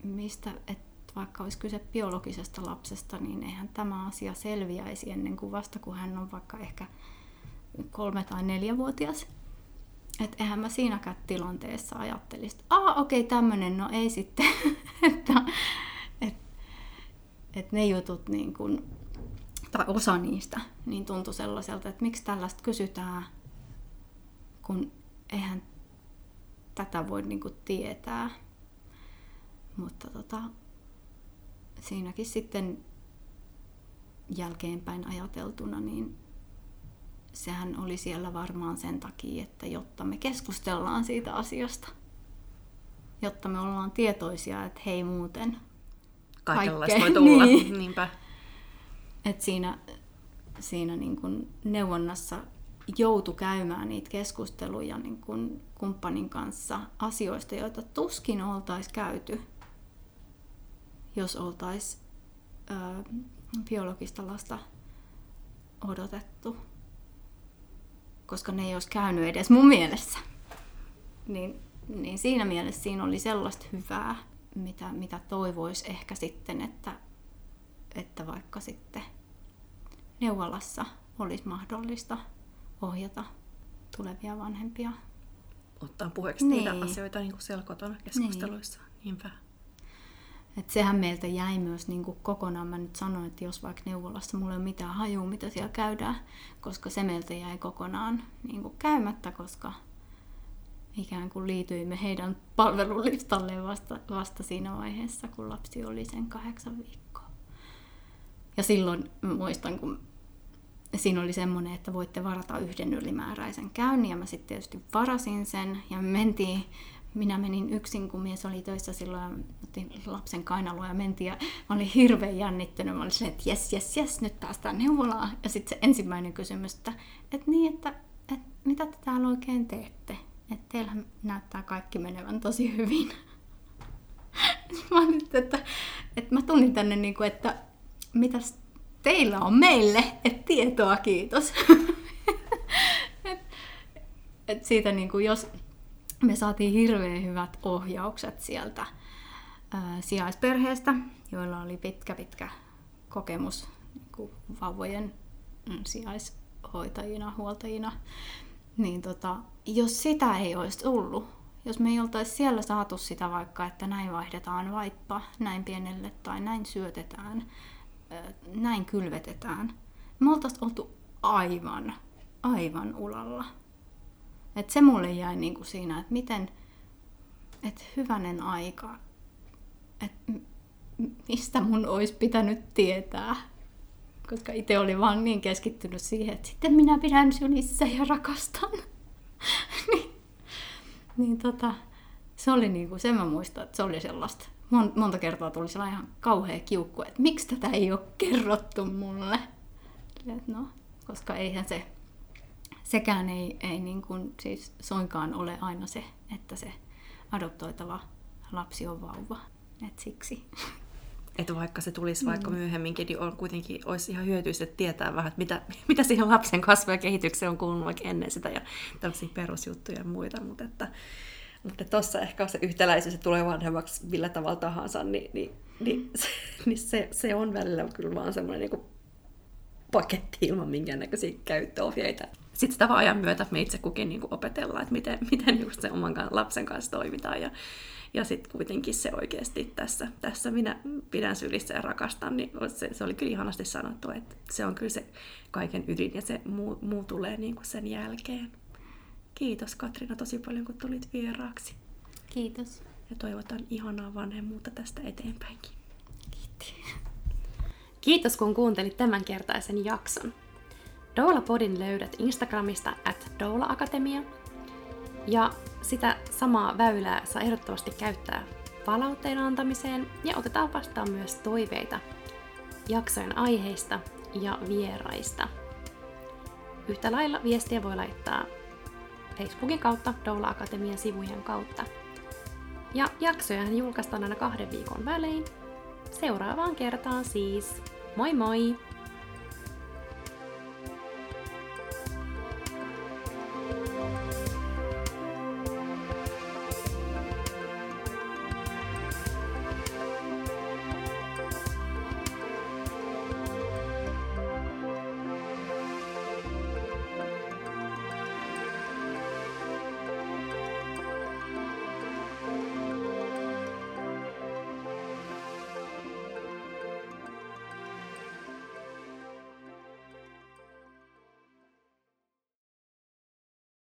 mistä, että vaikka olisi kyse biologisesta lapsesta, niin eihän tämä asia selviäisi ennen kuin vasta kun hän on vaikka ehkä kolme- tai neljävuotias. Että eihän mä siinäkään tilanteessa ajattelisi, että okei okay, tämmönen, no ei sitten. että et, et ne jutut niin kun, tai osa niistä, niin tuntui sellaiselta, että miksi tällaista kysytään, kun eihän tätä voi niinku tietää. Mutta tota, siinäkin sitten jälkeenpäin ajateltuna, niin sehän oli siellä varmaan sen takia, että jotta me keskustellaan siitä asiasta, jotta me ollaan tietoisia, että hei muuten Kaikenlaista voi tulla, niin. niinpä. Et siinä, siinä niin kuin neuvonnassa joutu käymään niitä keskusteluja niin kun kumppanin kanssa asioista, joita tuskin oltaisiin käyty, jos oltaisiin biologista lasta odotettu. Koska ne ei olisi käynyt edes mun mielessä. Niin, niin siinä mielessä siinä oli sellaista hyvää, mitä, mitä toivoisi ehkä sitten, että, että vaikka sitten neuvolassa olisi mahdollista ohjata tulevia vanhempia. Ottaa puheeksi niin. niitä asioita niin selkotona keskusteluissa. Niin. Niinpä. Et sehän meiltä jäi myös niin kuin kokonaan, mä nyt sanoin, että jos vaikka neuvolassa mulla ei ole mitään hajua, mitä siellä käydään, koska se meiltä jäi kokonaan niin kuin käymättä, koska ikään kuin liityimme heidän palvelulistalleen vasta, vasta siinä vaiheessa, kun lapsi oli sen kahdeksan viikkoa. Ja silloin muistan, kun siinä oli semmoinen, että voitte varata yhden ylimääräisen käynnin ja mä sitten tietysti varasin sen ja me mentiin minä menin yksin, kun mies oli töissä silloin, otin lapsen kainaloa ja mentiin ja mä olin hirveän jännittynyt. Mä olin silleen, että jes, jes, jes, nyt päästään neuvolaan. Ja sitten se ensimmäinen kysymys, että, että niin, että, että mitä te täällä oikein teette? Että teillä näyttää kaikki menevän tosi hyvin. mä olin, että, että mä tulin tänne, niin kuin, että mitäs teillä on meille, että tietoa kiitos. et, et siitä niin kuin, jos me saatiin hirveän hyvät ohjaukset sieltä ää, sijaisperheestä, joilla oli pitkä pitkä kokemus niin vauvojen mm, sijaishoitajina, huoltajina, niin tota, jos sitä ei olisi tullut, jos me ei oltaisi siellä saatu sitä vaikka, että näin vaihdetaan vaippa näin pienelle tai näin syötetään, näin kylvetetään, me oltaisiin oltu aivan, aivan ulalla. Et se mulle jäi niinku siinä, että miten, että hyvänen aika, että mistä mun olisi pitänyt tietää. Koska itse oli vaan niin keskittynyt siihen, että sitten minä pidän sylissä ja rakastan. niin, niin tota, se oli niinku, sen mä muistan, että se oli sellaista. Monta kertaa tuli sellainen ihan kauhea kiukku, että miksi tätä ei ole kerrottu mulle. No, koska eihän se sekään ei, ei niin kuin, siis soinkaan ole aina se, että se adoptoitava lapsi on vauva. Et siksi. Että vaikka se tulisi vaikka mm. myöhemminkin, niin on kuitenkin olisi ihan hyötyistä tietää vähän, että mitä, mitä siihen lapsen kasvu- ja kehitykseen on kuulunut vaikka ennen sitä ja tällaisia perusjuttuja ja muita. Mutta että, mutta tuossa ehkä se yhtäläisyys, että tulee vanhemmaksi millä tavalla tahansa, niin, niin, niin, se, niin se, se on välillä kyllä vaan semmoinen niin paketti ilman minkäännäköisiä käyttöohjeita sitten sitä vaan ajan myötä me itse kukin niin kuin opetellaan, että miten, miten just se oman lapsen kanssa toimitaan. Ja, ja sitten kuitenkin se oikeasti tässä, tässä minä pidän sylissä ja rakastan, niin se, se oli kyllä ihanasti sanottu, että se on kyllä se kaiken ydin ja se muu, muu tulee niin kuin sen jälkeen. Kiitos Katrina tosi paljon, kun tulit vieraaksi. Kiitos. Ja toivotan ihanaa vanhemmuutta tästä eteenpäinkin. Kiitos. Kiitos, kun kuuntelit tämänkertaisen jakson. Doula Podin löydät Instagramista at. Ja sitä samaa väylää saa ehdottomasti käyttää palautteen antamiseen ja otetaan vastaan myös toiveita jaksojen aiheista ja vieraista. Yhtä lailla viestiä voi laittaa Facebookin kautta, Doula Akatemian sivujen kautta. Ja jaksoja julkaistaan aina kahden viikon välein. Seuraavaan kertaan siis. Moi moi!